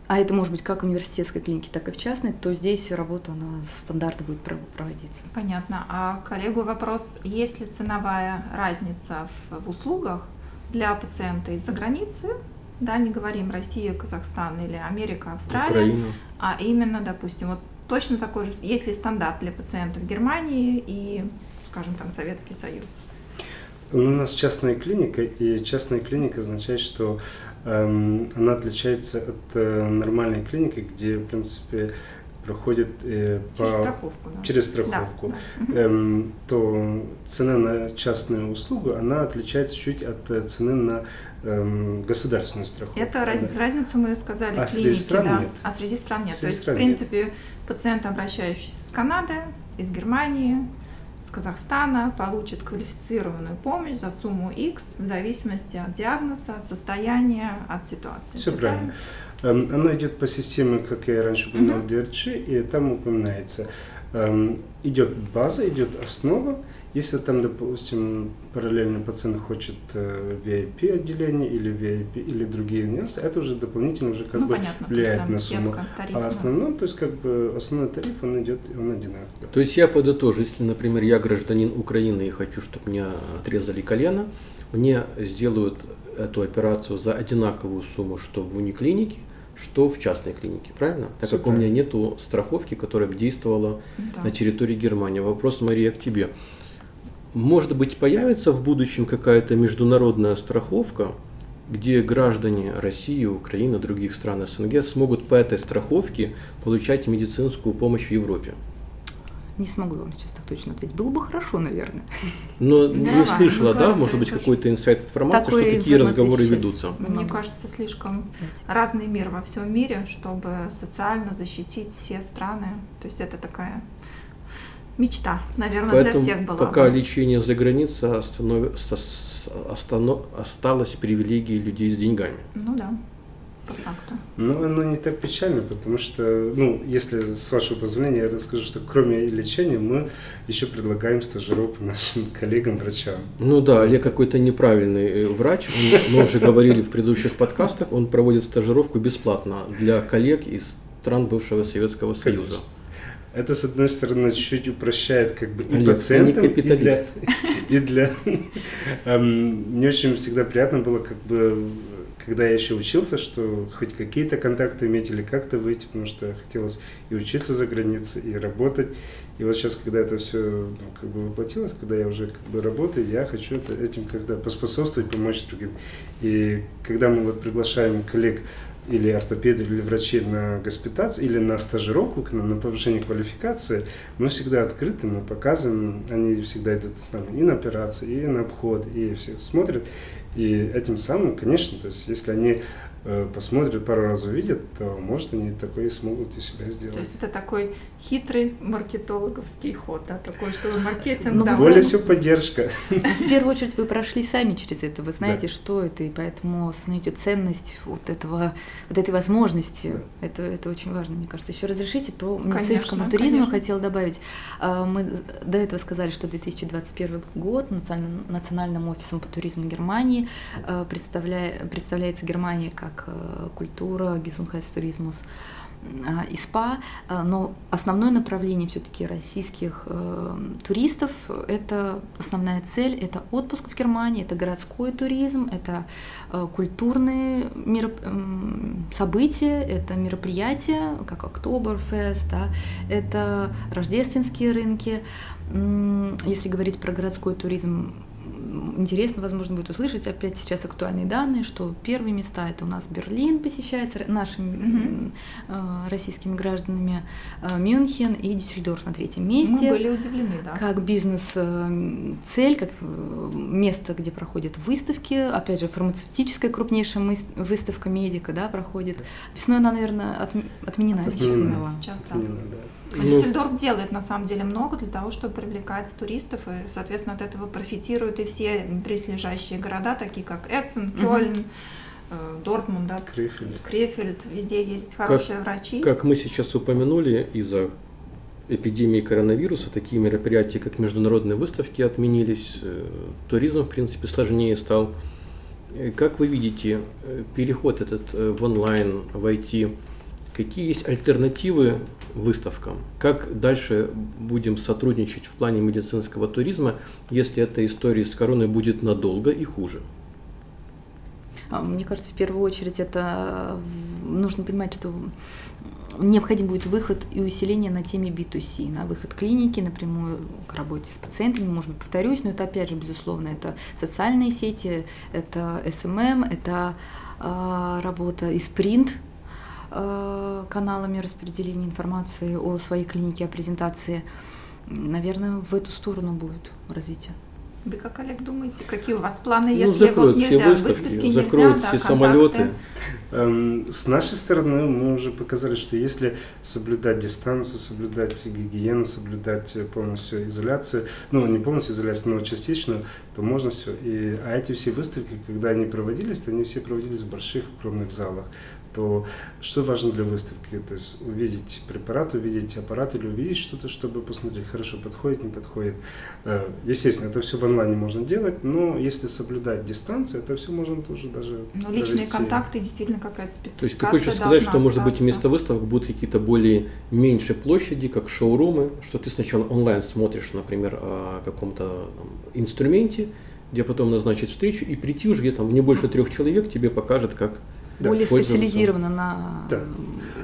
а это может быть как в университетской клинике, так и в частной, то здесь работа, она стандарты будет пров- проводиться. Понятно. А коллегу вопрос, есть ли ценовая разница в, в услугах для пациента из-за границы? Да, не говорим Россия, Казахстан или Америка, Австралия, Украина. а именно, допустим, вот точно такой же, есть ли стандарт для пациентов Германии и, скажем, там, Советский Союз? У нас частная клиника, и частная клиника означает, что эм, она отличается от э, нормальной клиники, где, в принципе, проходит э, Через по- страховку, да. через Да, страховку. да. Мгм. Эм, то цена на частную услугу, она отличается чуть от э, цены на государственную страховку. Это раз- Да. разницу мы сказали А клиники, среди стран да. нет? А среди стран нет. Среди То есть, стран в принципе, пациент, обращающийся с Канады, из Германии, с Казахстана, получит квалифицированную помощь за сумму X в зависимости от диагноза, от состояния, от ситуации. Все Всё правильно. Эм, Оно идет по системе, как я раньше упоминал, DRG, и там упоминается, эм, идет база, идет основа. Если там, допустим, параллельно пациент хочет э, VIP отделение или VIP или другие нюансы, это уже дополнительно уже как ну, бы понятно, влияет там на сумму. сетка, тариф, А да. основном, то есть как бы основной тариф, он идет, он одинаковый. То есть я подытожу, если, например, я гражданин Украины и хочу, чтобы мне отрезали колено, мне сделают эту операцию за одинаковую сумму, что в униклинике, что в частной клинике, правильно? Так Всё как у меня нету страховки, которая бы действовала Да. на территории Германии. Вопрос, Мария, к тебе. Может быть, появится в будущем какая-то международная страховка, где граждане России, Украины, других стран СНГ смогут по этой страховке получать медицинскую помощь в Европе? Не смогу вам сейчас так точно ответить. Было бы хорошо, наверное. Но Да, не ладно, слышала, ну, да, может быть, это ж- какой-то инсайт информации, что такие разговоры сейчас ведутся. не Мне могу кажется, слишком разный мир во всем мире, чтобы социально защитить все страны. То есть это такая мечта, наверное, для Поэтому всех была. пока бы. лечение за границей останов- оста- остано- осталось привилегией людей с деньгами. Ну да. по факту? Ну, оно не так печально, потому что, ну, если с вашего позволения, я расскажу, что кроме лечения мы еще предлагаем стажировку нашим *laughs* коллегам-врачам. Ну да, Олег какой-то неправильный э, врач. Он, мы уже говорили в предыдущих подкастах, он проводит стажировку бесплатно для коллег из стран бывшего Советского Союза. Это, с одной стороны, чуть-чуть упрощает как бы и Олег, пациентам, и для... *laughs* И для... Эм, Мне очень всегда приятно было, как бы, когда я еще учился, что хоть какие-то контакты иметь или как-то выйти, потому что хотелось и учиться за границей, и работать. И вот сейчас, когда это все ну, как бы воплотилось, когда я уже как бы работаю, я хочу это, этим когда поспособствовать, помочь другим. И когда мы вот приглашаем коллег или ортопедов, или врачей на госпитацию, или на стажировку к нам, на повышение квалификации, мы всегда открыты, мы показываем, они всегда идут с и на операции, и на обход, и все смотрят. И этим самым, конечно, то есть если они посмотрят, пару раз увидят, то, может, они такое и смогут у себя сделать. То есть это такой хитрый маркетологовский ход, да, такой, чтобы маркетинг... Ну, да, Более всего поддержка. В первую очередь вы прошли сами через это, вы знаете, Да. что это, и поэтому осознаете ценность вот этого, вот этой возможности. Это, это очень важно, мне кажется. Еще разрешите по медицинскому Конечно, туризму конечно. хотела добавить. А, Мы до этого сказали, что 2021 год национальным, национальным офисом по туризму Германии э, представляя- представляется Германия как э, культура, Gesundheitstourismus а, и СПА, а, но основное направление все-таки российских э, туристов – это основная цель – это отпуск в Германии, это городской туризм, это э, культурные мероп- события, это мероприятия, как Октоберфест, да, это рождественские рынки. Если говорить про городской туризм, интересно, возможно, будет услышать опять сейчас актуальные данные, что первые места это у нас Берлин посещается нашими э, российскими гражданами, э, Мюнхен и Дюссельдорф на третьем Мы месте. были удивлены, да. Как бизнес-цель, как э, место, где проходят выставки, опять же, фармацевтическая крупнейшая выставка медика, да, проходит. Весной она, наверное, отм- отменена, Отменена. была. Сейчас, да. Именно, да. А Ну- Дюссельдорф делает на самом деле много для того, чтобы привлекать туристов, и, соответственно, от этого профитируют и все близлежащие города, такие как Эссен. Кёльн, э, Дортмунд, да, Крефель. Крефельд, везде есть хорошие врачи. Как мы сейчас упомянули, из-за эпидемии коронавируса такие мероприятия, как международные выставки, отменились. э, Туризм, в принципе, сложнее стал. Э, Как вы видите переход этот в онлайн, в IT? Какие есть альтернативы выставкам? Как дальше будем сотрудничать в плане медицинского туризма, если эта история с короной будет надолго и хуже? А, Мне кажется, в первую очередь это э, нужно понимать, что необходим будет выход и усиление на теме B2C, на выход клиники напрямую к работе с пациентами, может быть, повторюсь, но это опять же, безусловно, это социальные сети, это SMM, это а, работа и спринт каналами распределения информации о своей клинике, о презентации. Наверное, в эту сторону будет развитие. Вы как, Олег, думаете, какие у вас планы, Ну, если вот закроют все нельзя, выставки, нельзя, закроют да, все контакты? самолеты. Эм, С нашей стороны мы уже показали, что если соблюдать дистанцию, соблюдать гигиену, соблюдать э, полностью изоляцию, ну не полностью изоляцию, но частичную, то можно все. И, а эти все выставки, когда они проводились, то они все проводились в больших, огромных залах. То что важно для выставки? То есть увидеть препарат, увидеть аппарат или увидеть что-то, чтобы посмотреть, хорошо подходит, не подходит. Э, Естественно, это все в онлайне можно делать, но если соблюдать дистанцию, это все можно тоже даже Ну, личные провести. контакты действительно какая-то спецификация То есть ты хочешь сказать, что, может быть, остаться. вместо выставок будут какие-то более меньше площади, как шоурумы, что ты сначала онлайн смотришь, например, о каком-то там, инструменте, где потом назначить встречу, и прийти уже где-то не больше трех человек тебе покажет, как Да, Более специализировано на Да.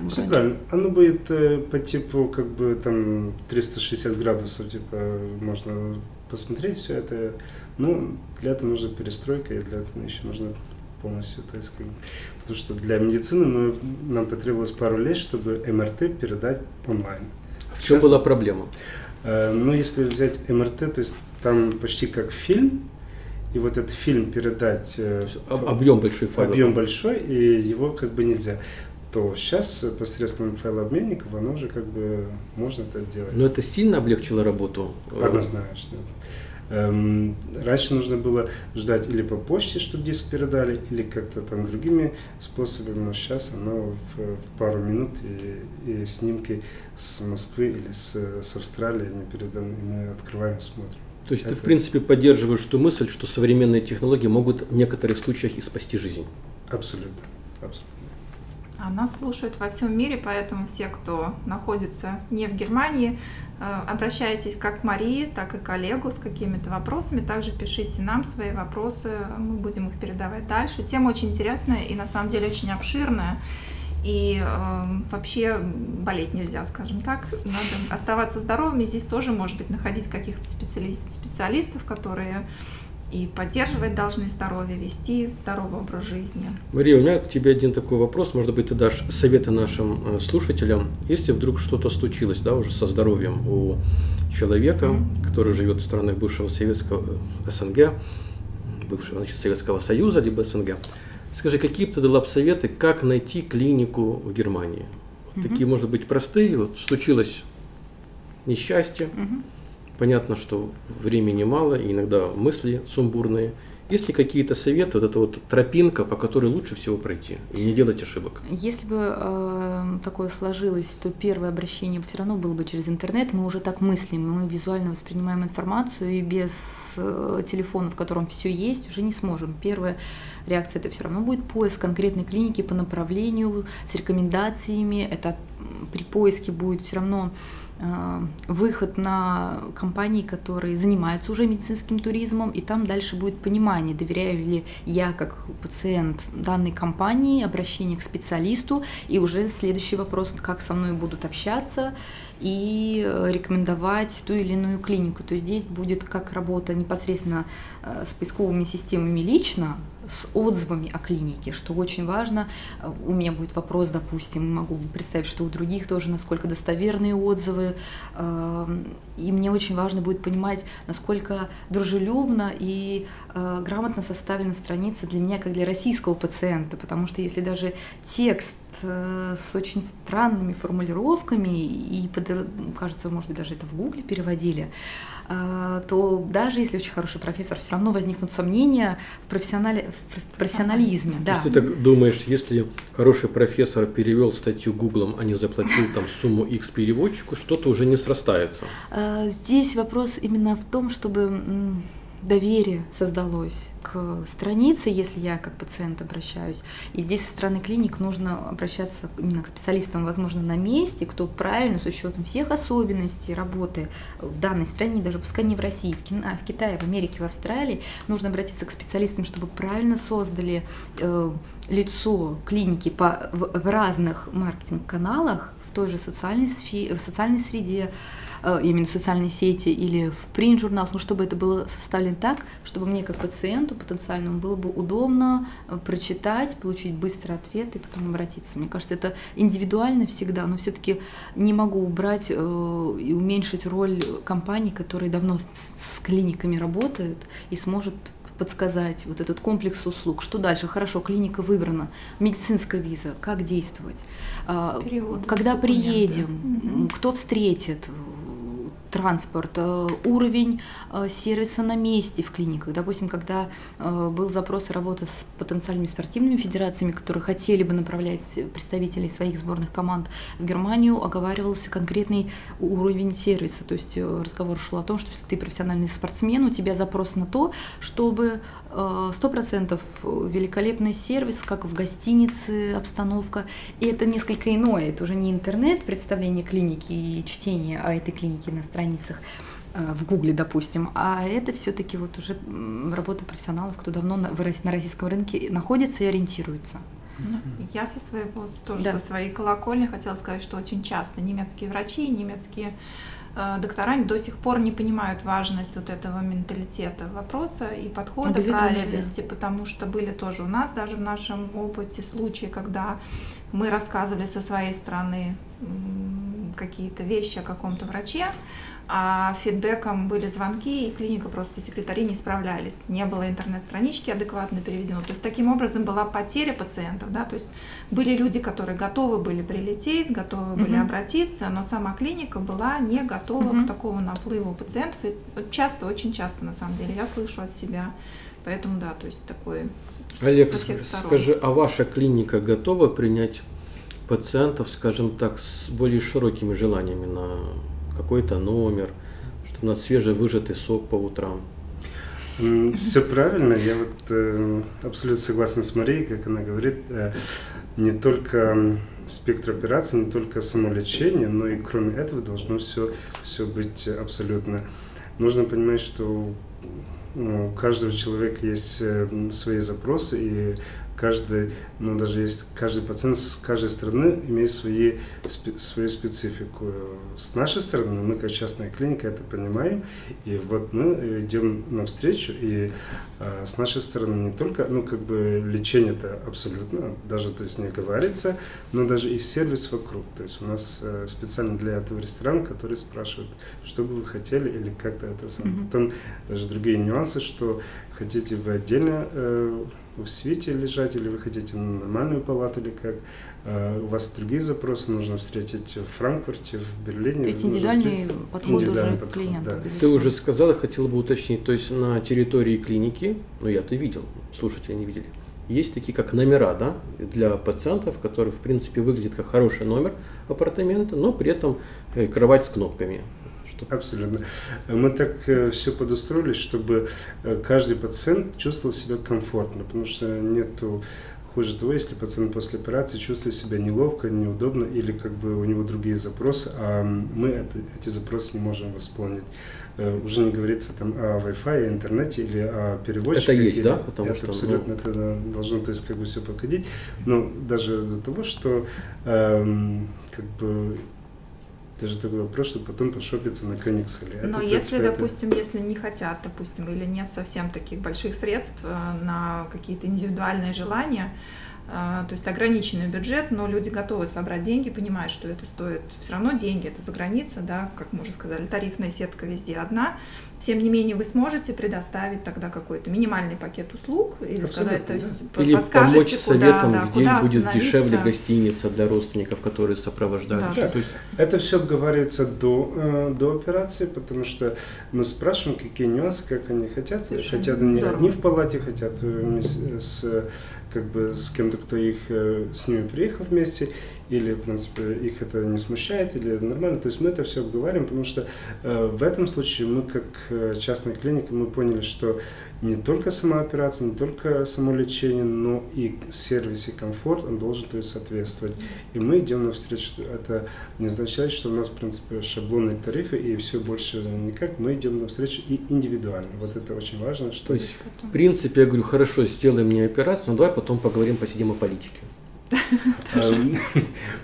Все правильно. Оно будет э, по типу как бы там 360 градусов, типа можно посмотреть все это. Ну, для этого нужна перестройка, и для этого еще нужно полностью, как бы, потому что для медицины мы, нам потребовалось пару лет, чтобы МРТ передать онлайн. в чем Сейчас- была проблема. Э, Ну, если взять МРТ, то есть там почти как фильм, и вот этот фильм передать э, об- объем большой файла. объем большой, и его как бы нельзя, то сейчас посредством файлообменников оно уже как бы можно это делать. Но это сильно облегчило работу. э, Однозначно. Эм, раньше нужно было ждать или по почте, чтобы диск передали, или как-то там другими способами, но сейчас оно в, в пару минут и, и снимки с Москвы или с, с Австралии они переданы, и мы открываем, смотрим. То есть Это... ты, в принципе, поддерживаешь ту мысль, что современные технологии могут в некоторых случаях и спасти жизнь? Абсолютно. Абсолютно. А нас слушают во всем мире, поэтому все, кто находится не в Германии, э, обращайтесь как к Марии, так и к Олегу с какими-то вопросами. Также пишите нам свои вопросы, мы будем их передавать дальше. Тема очень интересная и на самом деле очень обширная. И э, вообще болеть нельзя, скажем так. Надо оставаться здоровыми. Здесь тоже, может быть, находить каких-то специалистов, которые и поддерживать должны здоровье, вести здоровый образ жизни. Мария, у меня к тебе один такой вопрос. Может быть, ты дашь советы нашим э, слушателям. Если вдруг что-то случилось, да, уже со здоровьем у человека, mm-hmm. который живет в странах бывшего советского э, СНГ, бывшего значит, Советского Союза, либо СНГ, скажи, какие бы ты дала советы, как найти клинику в Германии? Mm-hmm. Такие, может быть, простые. Вот случилось несчастье. Mm-hmm Понятно, что времени мало, и иногда мысли сумбурные. Есть ли какие-то советы, вот эта вот тропинка, по которой лучше всего пройти и не делать ошибок? Если бы э, такое сложилось, то первое обращение все равно было бы через интернет. Мы уже так мыслим, мы визуально воспринимаем информацию, и без э, телефона, в котором все есть, уже не сможем. Первая реакция это все равно будет поиск конкретной клиники по направлению с рекомендациями. Это при поиске будет все равно выход на компании, которые занимаются уже медицинским туризмом, и там дальше будет понимание, доверяю ли я как пациент данной компании, обращение к специалисту, и уже следующий вопрос, как со мной будут общаться, и рекомендовать ту или иную клинику. То есть здесь будет как работа непосредственно э, с поисковыми системами лично, с отзывами о клинике, что очень важно. У меня будет вопрос, допустим, могу представить, что у других тоже, насколько достоверные отзывы. Эм, и мне очень важно будет понимать, насколько дружелюбно и э, грамотно составлена страница для меня, как для российского пациента, потому что если даже текст с очень странными формулировками, и, кажется, может быть, даже это в Гугле переводили, а, то даже если очень хороший профессор, все равно возникнут сомнения в, профессионале, в профессионализме. Да. То есть ты так думаешь, если хороший профессор перевел статью Гуглом, а не заплатил там сумму X переводчику, что-то уже не срастается? А, здесь вопрос именно в том, чтобы доверие создалось к странице, если я как пациент обращаюсь. И здесь со стороны клиник нужно обращаться именно к специалистам, возможно, на месте, кто правильно, с учетом всех особенностей работы в данной стране, даже пускай не в России, в, Кина, в Китае, в Америке, в Австралии, нужно обратиться к специалистам, чтобы правильно создали э, лицо клиники по, в, в разных маркетинг-каналах, в той же социальной, сфере, в социальной среде, именно в социальной сети или в принт-журналах, ну, чтобы это было составлено так, чтобы мне как пациенту потенциальному было бы удобно э, прочитать, получить быстрый ответ и потом обратиться. Мне кажется, это индивидуально всегда, но все-таки не могу убрать э, и уменьшить роль компаний, которые давно с, с клиниками работают и сможет подсказать вот этот комплекс услуг. Что дальше? Хорошо, клиника выбрана, медицинская виза, как действовать, Переводы, когда приедем, кто встретит, транспорт, э, уровень э, сервиса на месте в клиниках. Допустим, когда э, был запрос работы с потенциальными спортивными федерациями, которые хотели бы направлять представителей своих сборных команд в Германию, оговаривался конкретный уровень сервиса. То есть разговор шел о том, что если ты профессиональный спортсмен, у тебя запрос на то, чтобы сто процентов великолепный сервис, как в гостинице, обстановка. И это несколько иное, это уже не интернет, представление клиники и чтение о этой клинике на страницах э, в Гугле, допустим, а это все-таки вот уже работа профессионалов, кто давно на, на российском рынке находится и ориентируется. Ну, я со своего, тоже да. со своей колокольни хотела сказать, что очень часто немецкие врачи, немецкие э, доктора до сих пор не понимают важность вот этого менталитета вопроса и подхода правильности, потому что были тоже у нас даже в нашем опыте случаи, когда мы рассказывали со своей стороны какие-то вещи о каком-то враче, а фидбэком были звонки, и клиника просто секретари не справлялись. Не было интернет-странички адекватно переведено. То есть таким образом была потеря пациентов, да, то есть были люди, которые готовы были прилететь, готовы были Мгм. обратиться, но сама клиника была не готова Мгм. к такому наплыву пациентов. И вот часто, очень часто на самом деле я слышу от себя. Поэтому да, то есть такой Олег, со всех сторон. скажи, а ваша клиника готова принять пациентов, скажем так, с более широкими желаниями на какой-то номер, что на свежевыжатый сок по утрам? Все правильно. Я вот э, абсолютно согласен с Марией, как она говорит, э, не только спектр операций, не только самолечение, но и кроме этого должно все, все быть абсолютно. Нужно понимать, что у каждого человека есть э, свои запросы, и каждый, ну даже есть каждый пациент с каждой страны имеет свои, спе- свою специфику. С нашей стороны, мы как частная клиника это понимаем, и вот мы идем навстречу, и э, с нашей стороны не только, ну как бы лечение это абсолютно, даже то есть не говорится, но даже и сервис вокруг. То есть у нас э, специально для этого ресторан, который спрашивает, что бы вы хотели или как-то это сам. Мгм. Потом даже другие нюансы, что хотите вы отдельно э, в свете лежать, или вы хотите на нормальную палату, или как. Э, у вас другие запросы нужно встретить в Франкфурте, в Берлине. То есть индивидуальный подход Индивидуальный уже подход, клиента. да. Ты уже сказала, хотела бы уточнить, то есть на территории клиники, ну я-то видел, слушатели не видели, есть такие как номера, да, для пациентов, которые в принципе выглядят как хороший номер апартамента, но при этом э, кровать с кнопками. Что Абсолютно. Мы так все подустроились, чтобы э, каждый пациент чувствовал себя комфортно, потому что нету хуже того, если пациент после операции чувствует себя неловко, неудобно или как бы у него другие запросы, а мы это, эти запросы не можем восполнить. Э, Уже не говорится там о Wi-Fi, интернете или о переводчиках. Это есть, или- да? Потому это что, ну- абсолютно это да, должно то есть как бы все подходить. Но даже до того, что эм, как бы даже такой вопрос, что потом пошопиться на Кёнигсале. Это, Но в если, принципе, это- допустим, если не хотят, допустим, или нет совсем таких больших средств э, на какие-то индивидуальные желания, э, то есть ограниченный бюджет, но люди готовы собрать деньги, понимают, что это стоит все равно деньги, это за граница, да, как мы уже сказали, тарифная сетка везде одна. Тем не менее, вы сможете предоставить тогда какой-то минимальный пакет услуг или сказать, то Абсолютно, есть Или помочь куда, советом, да, где куда будет дешевле гостиница для родственников, которые сопровождают. Да. То есть Это все обговаривается до, э, до операции, потому что мы спрашиваем, какие нюансы, как они хотят. Совершенно хотят они здорово. одни в палате, хотят вместе с, как бы с кем-то, кто их э, с ними приехал вместе, или, в принципе, их это не смущает, или нормально. То есть мы это все обговариваем, потому что э, в этом случае мы, как э, частная клиника, мы поняли, что не только сама операция, не только само лечение, но и сервис и комфорт, он должен то есть, соответствовать. И мы идем навстречу. Это не означает, что у нас, в принципе, шаблонные тарифы и все больше никак. Мы идем навстречу и индивидуально. Вот это очень важно. Что То есть, в принципе, я говорю, хорошо, сделай мне операцию, но давай потом поговорим, посидим о политике. эм,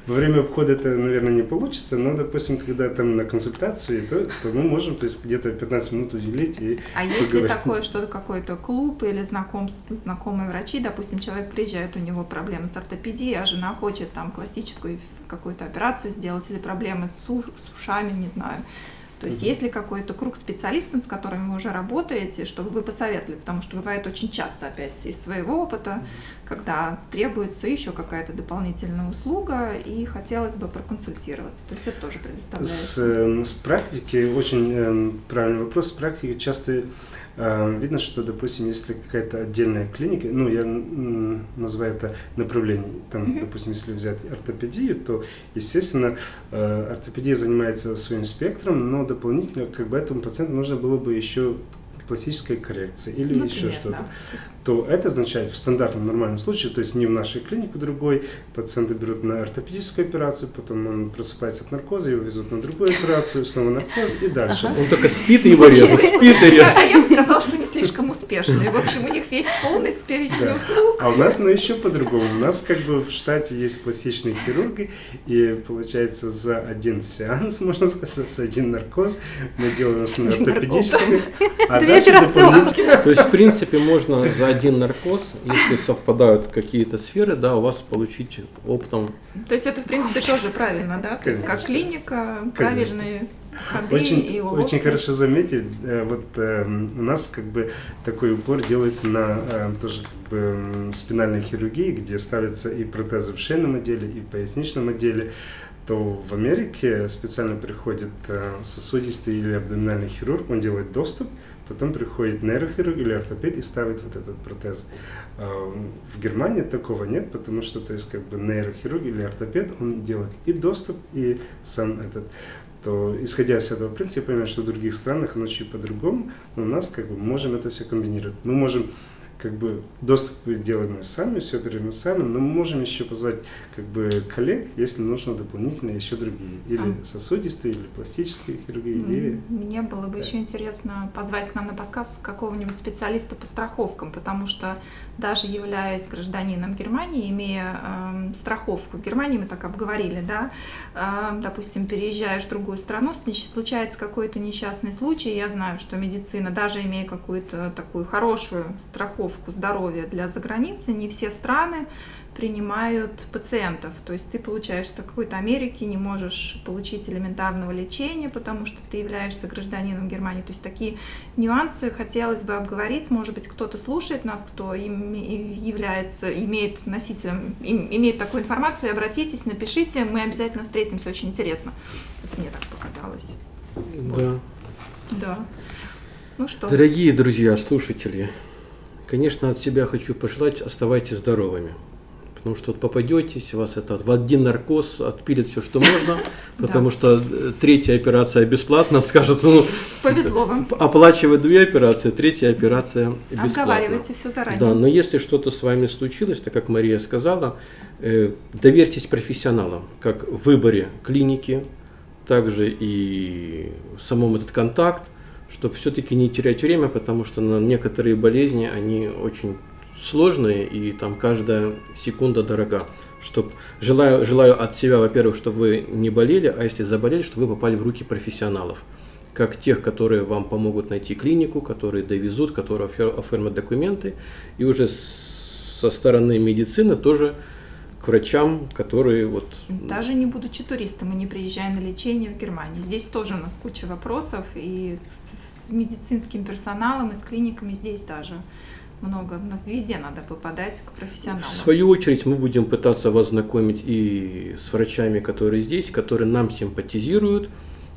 во время обхода это, наверное, не получится, но, допустим, когда там на консультации, то, то мы можем то есть, где-то 15 минут уделить и А если поговорить. такое, что какой-то клуб или знакомство, знакомые врачи, допустим, человек приезжает, у него проблемы с ортопедией, а жена хочет там классическую какую-то операцию сделать или проблемы с, уш- с ушами, не знаю. То есть Мгм. есть ли какой-то круг специалистов, с которыми вы уже работаете, чтобы вы посоветовали? Потому что бывает очень часто, опять из своего опыта, когда требуется еще какая-то дополнительная услуга, и хотелось бы проконсультироваться. То есть это тоже С, предоставляется. эм, с практики, очень эм, правильный вопрос, с практики часто э, видно, что, допустим, если какая-то отдельная клиника, ну, я называю это направление, там, Мгм. допустим, если взять ортопедию, то, естественно, э, ортопедия занимается своим спектром, но дополнительно, как бы, этому пациенту нужно было бы еще пластическая коррекция или Например, еще что-то да. То это означает в стандартном нормальном случае, то есть не в нашей клинике, другой, пациента берут на ортопедическую операцию, потом он просыпается от наркоза, его везут на другую операцию, снова наркоз и дальше. Он только спит и его режут, *laughs* спит и режут. А я бы сказала, что не слишком успешные. В общем, у них весь полный перечень Да. услуг. А у нас, ну, еще по-другому. У нас как бы в штате есть пластичные хирурги, и получается за один сеанс, *laughs* можно сказать, за один наркоз мы делаем ортопедический, *laughs* а Две дальше операционки. дополнительно То есть, в принципе, можно за один наркоз, если совпадают какие-то сферы, да, у вас получить оптом. То есть это, в принципе, тоже правильно, да? То есть как клиника, правильные ходы Очень, и очень хорошо заметить, э, вот э, у нас как бы такой упор делается на э, тоже как бы спинальной хирургии, где ставятся и протезы в шейном отделе, и в поясничном отделе, то в Америке специально приходит э, сосудистый или абдоминальный хирург, он делает доступ, потом приходит нейрохирург или ортопед и ставит вот этот протез. А, В Германии такого нет, потому что, то есть, как бы нейрохирург или ортопед, он делает и доступ, и сам этот то исходя с этого принципа, я понимаю, что в других странах оно чуть по-другому, но у нас как бы можем это все комбинировать. Мы можем как бы доступ делаем мы сами, все оперируем сами, но мы можем еще позвать как бы коллег, если нужно дополнительно еще другие, или А. сосудистые, или пластические хирургии, и М, Мне было бы Да. еще интересно позвать к нам на подкаст какого-нибудь специалиста по страховкам, потому что даже являясь гражданином Германии, имея эм, страховку в Германии, мы так обговорили, да, эм, допустим, переезжаешь в другую страну, случается какой-то несчастный случай, я знаю, что медицина, даже имея какую-то такую хорошую страховку здоровья для заграницы, не все страны принимают пациентов. То есть ты получаешь в какой-то Америке, не можешь получить элементарного лечения, потому что ты являешься гражданином Германии. То есть такие нюансы хотелось бы обговорить. Может быть, кто-то слушает нас, кто им является, имеет носителем, им- имеет такую информацию, обратитесь, напишите, мы обязательно встретимся, очень интересно. Это мне так показалось. Да. Да. Ну что, Дорогие друзья, слушатели, конечно, от себя хочу пожелать, оставайтесь здоровыми. Потому что вот попадетесь, вас это в один наркоз отпилит все, что можно, *laughs* потому что э, третья операция бесплатна, *laughs* скажут, ну, повезло вам. оплачивать две операции, третья операция бесплатна. Обговаривайте все заранее. Да, но если что-то с вами случилось, так как Мария сказала, э, доверьтесь профессионалам, как в выборе клиники, также и в самом этот контакт, чтобы все-таки не терять время, потому что на некоторые болезни они очень сложные, и там каждая секунда дорога. Чтоб, желаю, желаю от себя, во-первых, чтобы вы не болели, а если заболели, чтобы вы попали в руки профессионалов как тех, которые вам помогут найти клинику, которые довезут, которые оформят документы, и уже со стороны медицины тоже к врачам, которые вот Даже не будучи туристом и не приезжая на лечение в Германию. Здесь тоже у нас куча вопросов и с, медицинским персоналом, и с клиниками здесь даже много. но Везде надо попадать к в профессионалам. свою очередь мы будем пытаться вас знакомить и с врачами, которые здесь, которые нам симпатизируют.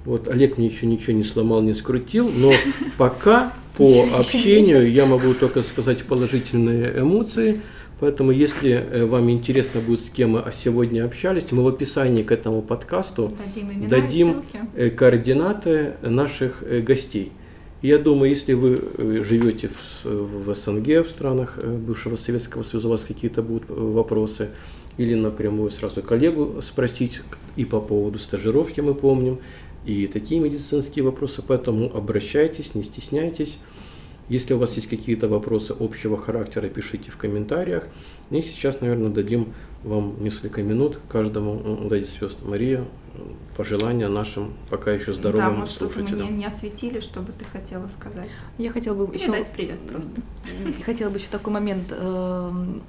Вот Олег мне еще ничего не сломал, не скрутил, но *laughs* пока по общению я могу только сказать положительные эмоции. Поэтому, если э, вам интересно будет, с кем мы сегодня общались, мы в описании к этому подкасту Дадим имена дадим э, координаты наших э, гостей. Я думаю, если вы э, живете в, в СНГ, в странах э, бывшего Советского Союза, у вас какие-то будут э, вопросы, или напрямую сразу коллегу спросить и по поводу стажировки мы помним, и такие медицинские вопросы, поэтому обращайтесь, не стесняйтесь. Если у вас есть какие-то вопросы общего характера, пишите в комментариях. И сейчас, наверное, дадим вам несколько минут каждому, дайте звезд Мария, пожелания нашим пока еще Да, здоровым может, что-то мы не, слушателям. не осветили, что бы ты хотела сказать. Я хотела бы еще Передать привет просто. *laughs* Хотела бы еще такой момент эм,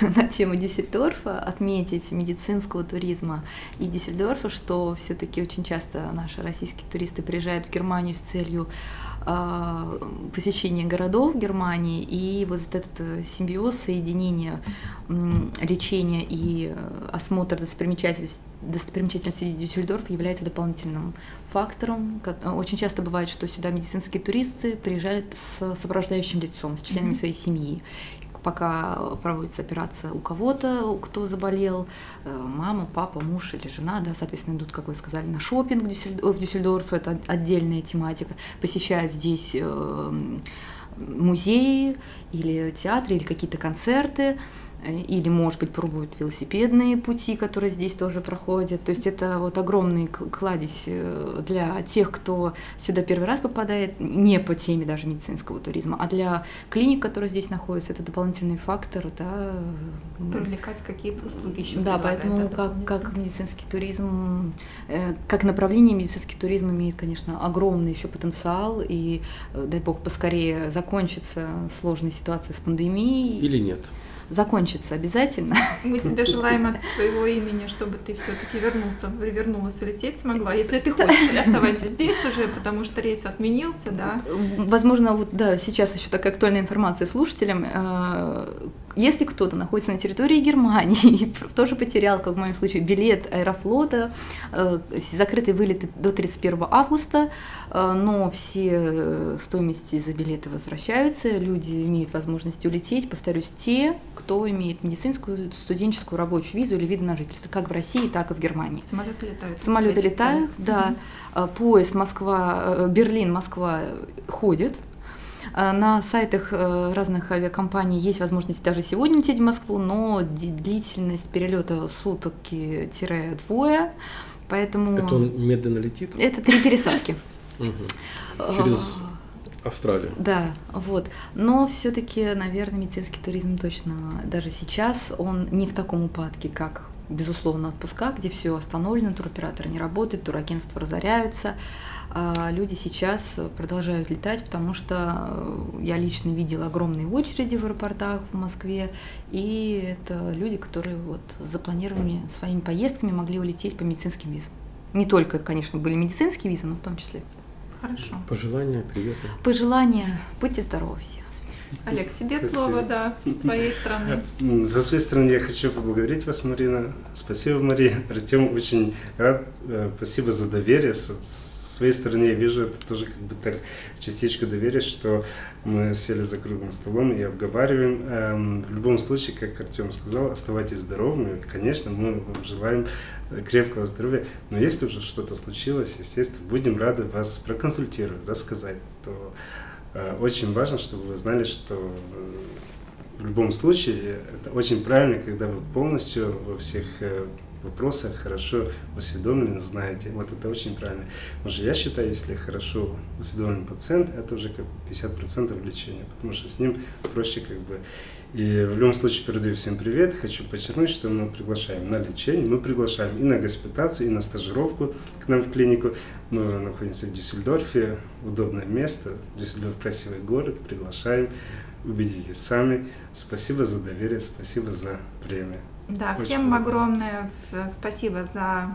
*laughs* на тему Дюссельдорфа отметить медицинского туризма и Дюссельдорфа, что все-таки очень часто наши российские туристы приезжают в Германию с целью а, посещения городов Германии, и вот этот э, симбиоз, соединение м, лечения и осмотр достопримечательностей достопримечательностей Дюссельдорфа является дополнительным фактором. Э, Очень часто бывает, что сюда медицинские туристы приезжают с сопровождающим лицом, с членами своей семьи. Пока проводится операция у кого-то, кто заболел, э, мама, папа, муж или жена, да, соответственно, идут, как вы сказали, на шопинг в Дюссельдорф, это отдельная тематика, посещают здесь э, музеи или театры, или какие-то концерты. Э, или, может быть, пробуют велосипедные пути, которые здесь тоже проходят. То есть это вот огромный кладезь э, для тех, кто сюда первый раз попадает, не по теме даже медицинского туризма, а для клиник, которые здесь находятся, это дополнительный фактор, да. Привлекать какие-то услуги еще. Да, поэтому как, как медицинский туризм, э, как направление медицинский туризм имеет, конечно, огромный еще потенциал, и дай бог поскорее закончится сложная ситуация с пандемией. Или нет? Закончится обязательно. *laughs* Мы тебе желаем от своего имени, чтобы ты все-таки вернулся, вернулась, улететь смогла. Если ты хочешь, оставайся *laughs* здесь уже, потому что рейс отменился, да. Возможно, вот да, сейчас еще такая актуальная информация слушателям. Если кто-то находится на территории Германии, *laughs* тоже потерял, как в моем случае, билет Аэрофлота, э, закрытый вылет до 31 августа, э, но все э, стоимости за билеты возвращаются, люди имеют возможность улететь, повторюсь, те, кто имеет медицинскую, студенческую, рабочую визу или вид на жительство, как в России, так и в Германии. Самолеты летают. Самолеты летают, да. Mm-hmm. Поезд Москва, Берлин, Москва ходит, на сайтах э, разных авиакомпаний есть возможность даже сегодня лететь в Москву, но длительность перелета сутки-двое, поэтому... Это он медленно летит? Это три пересадки. *laughs* Через Австралию. Да, вот. Но все-таки, наверное, медицинский туризм точно даже сейчас он не в таком упадке, как безусловно, отпуска, где все остановлено, туроператоры не работают, турагентства разоряются. А люди сейчас продолжают летать, потому что э, я лично видела огромные очереди в аэропортах в Москве, и это люди, которые вот с запланированными своими поездками могли улететь по медицинским визам. Не только, конечно, были медицинские визы, но в том числе. Хорошо. Пожелания, привет. Пожелания. Будьте здоровы все. Олег, тебе Спасибо. слово, да, с твоей стороны. Со своей стороны я хочу поблагодарить вас, Марина. Спасибо, Мария. Артем, очень рад. Э, спасибо за доверие своей стороны я вижу это тоже как бы так частичку доверия, что мы сели за круглым столом и обговариваем. Эм, в любом случае, как Артем сказал, оставайтесь здоровыми. Конечно, мы вам желаем крепкого здоровья. Но если уже что-то случилось, естественно, будем рады вас проконсультировать, рассказать. То э, очень важно, чтобы вы знали, что э, в любом случае это очень правильно, когда вы полностью во всех э, вопросах хорошо осведомлены, знаете. Вот это очень правильно. Потому что я считаю, если хорошо осведомленный пациент, это уже как 50% лечения, потому что с ним проще как бы... И в любом случае передаю всем привет. Хочу подчеркнуть, что мы приглашаем на лечение, мы приглашаем и на госпитацию, и на стажировку к нам в клинику. Мы находимся в Дюссельдорфе, удобное место. Дюссельдорф красивый город, приглашаем. Убедитесь сами. Спасибо за доверие, спасибо за время. Да, Очень всем круто. огромное спасибо за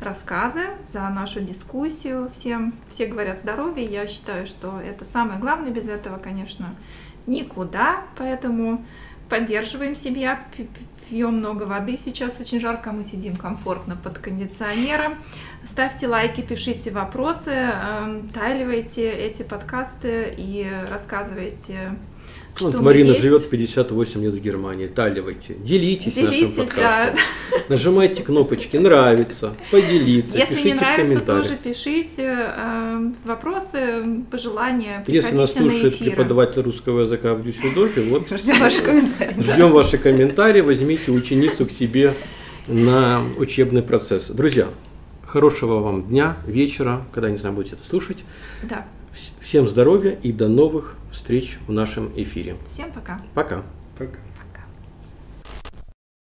рассказы, за нашу дискуссию. Всем, все говорят здоровье. Я считаю, что это самое главное. Без этого, конечно, никуда. Поэтому поддерживаем себя, пьем много воды. Сейчас очень жарко, мы сидим комфортно под кондиционером. Ставьте лайки, пишите вопросы, эм, тайливайте эти подкасты и рассказывайте вот Марина живет 58 лет в Германии. Таливайте. Делитесь, Делитесь нашим подкастом. Да. Нажимайте кнопочки «Нравится», «Поделиться», Если пишите не нравится, тоже пишите э, вопросы, пожелания. Если нас слушает на преподаватель русского языка в Дюссельдорфе, вот *laughs* ждем ваши комментарии. Ждем ваши комментарии. Возьмите ученицу к себе на учебный процесс. Друзья, хорошего вам дня, вечера, когда, не знаю, будете это слушать. Да. Всем здоровья и до новых встреч в нашем эфире. Всем пока. Пока. Пока.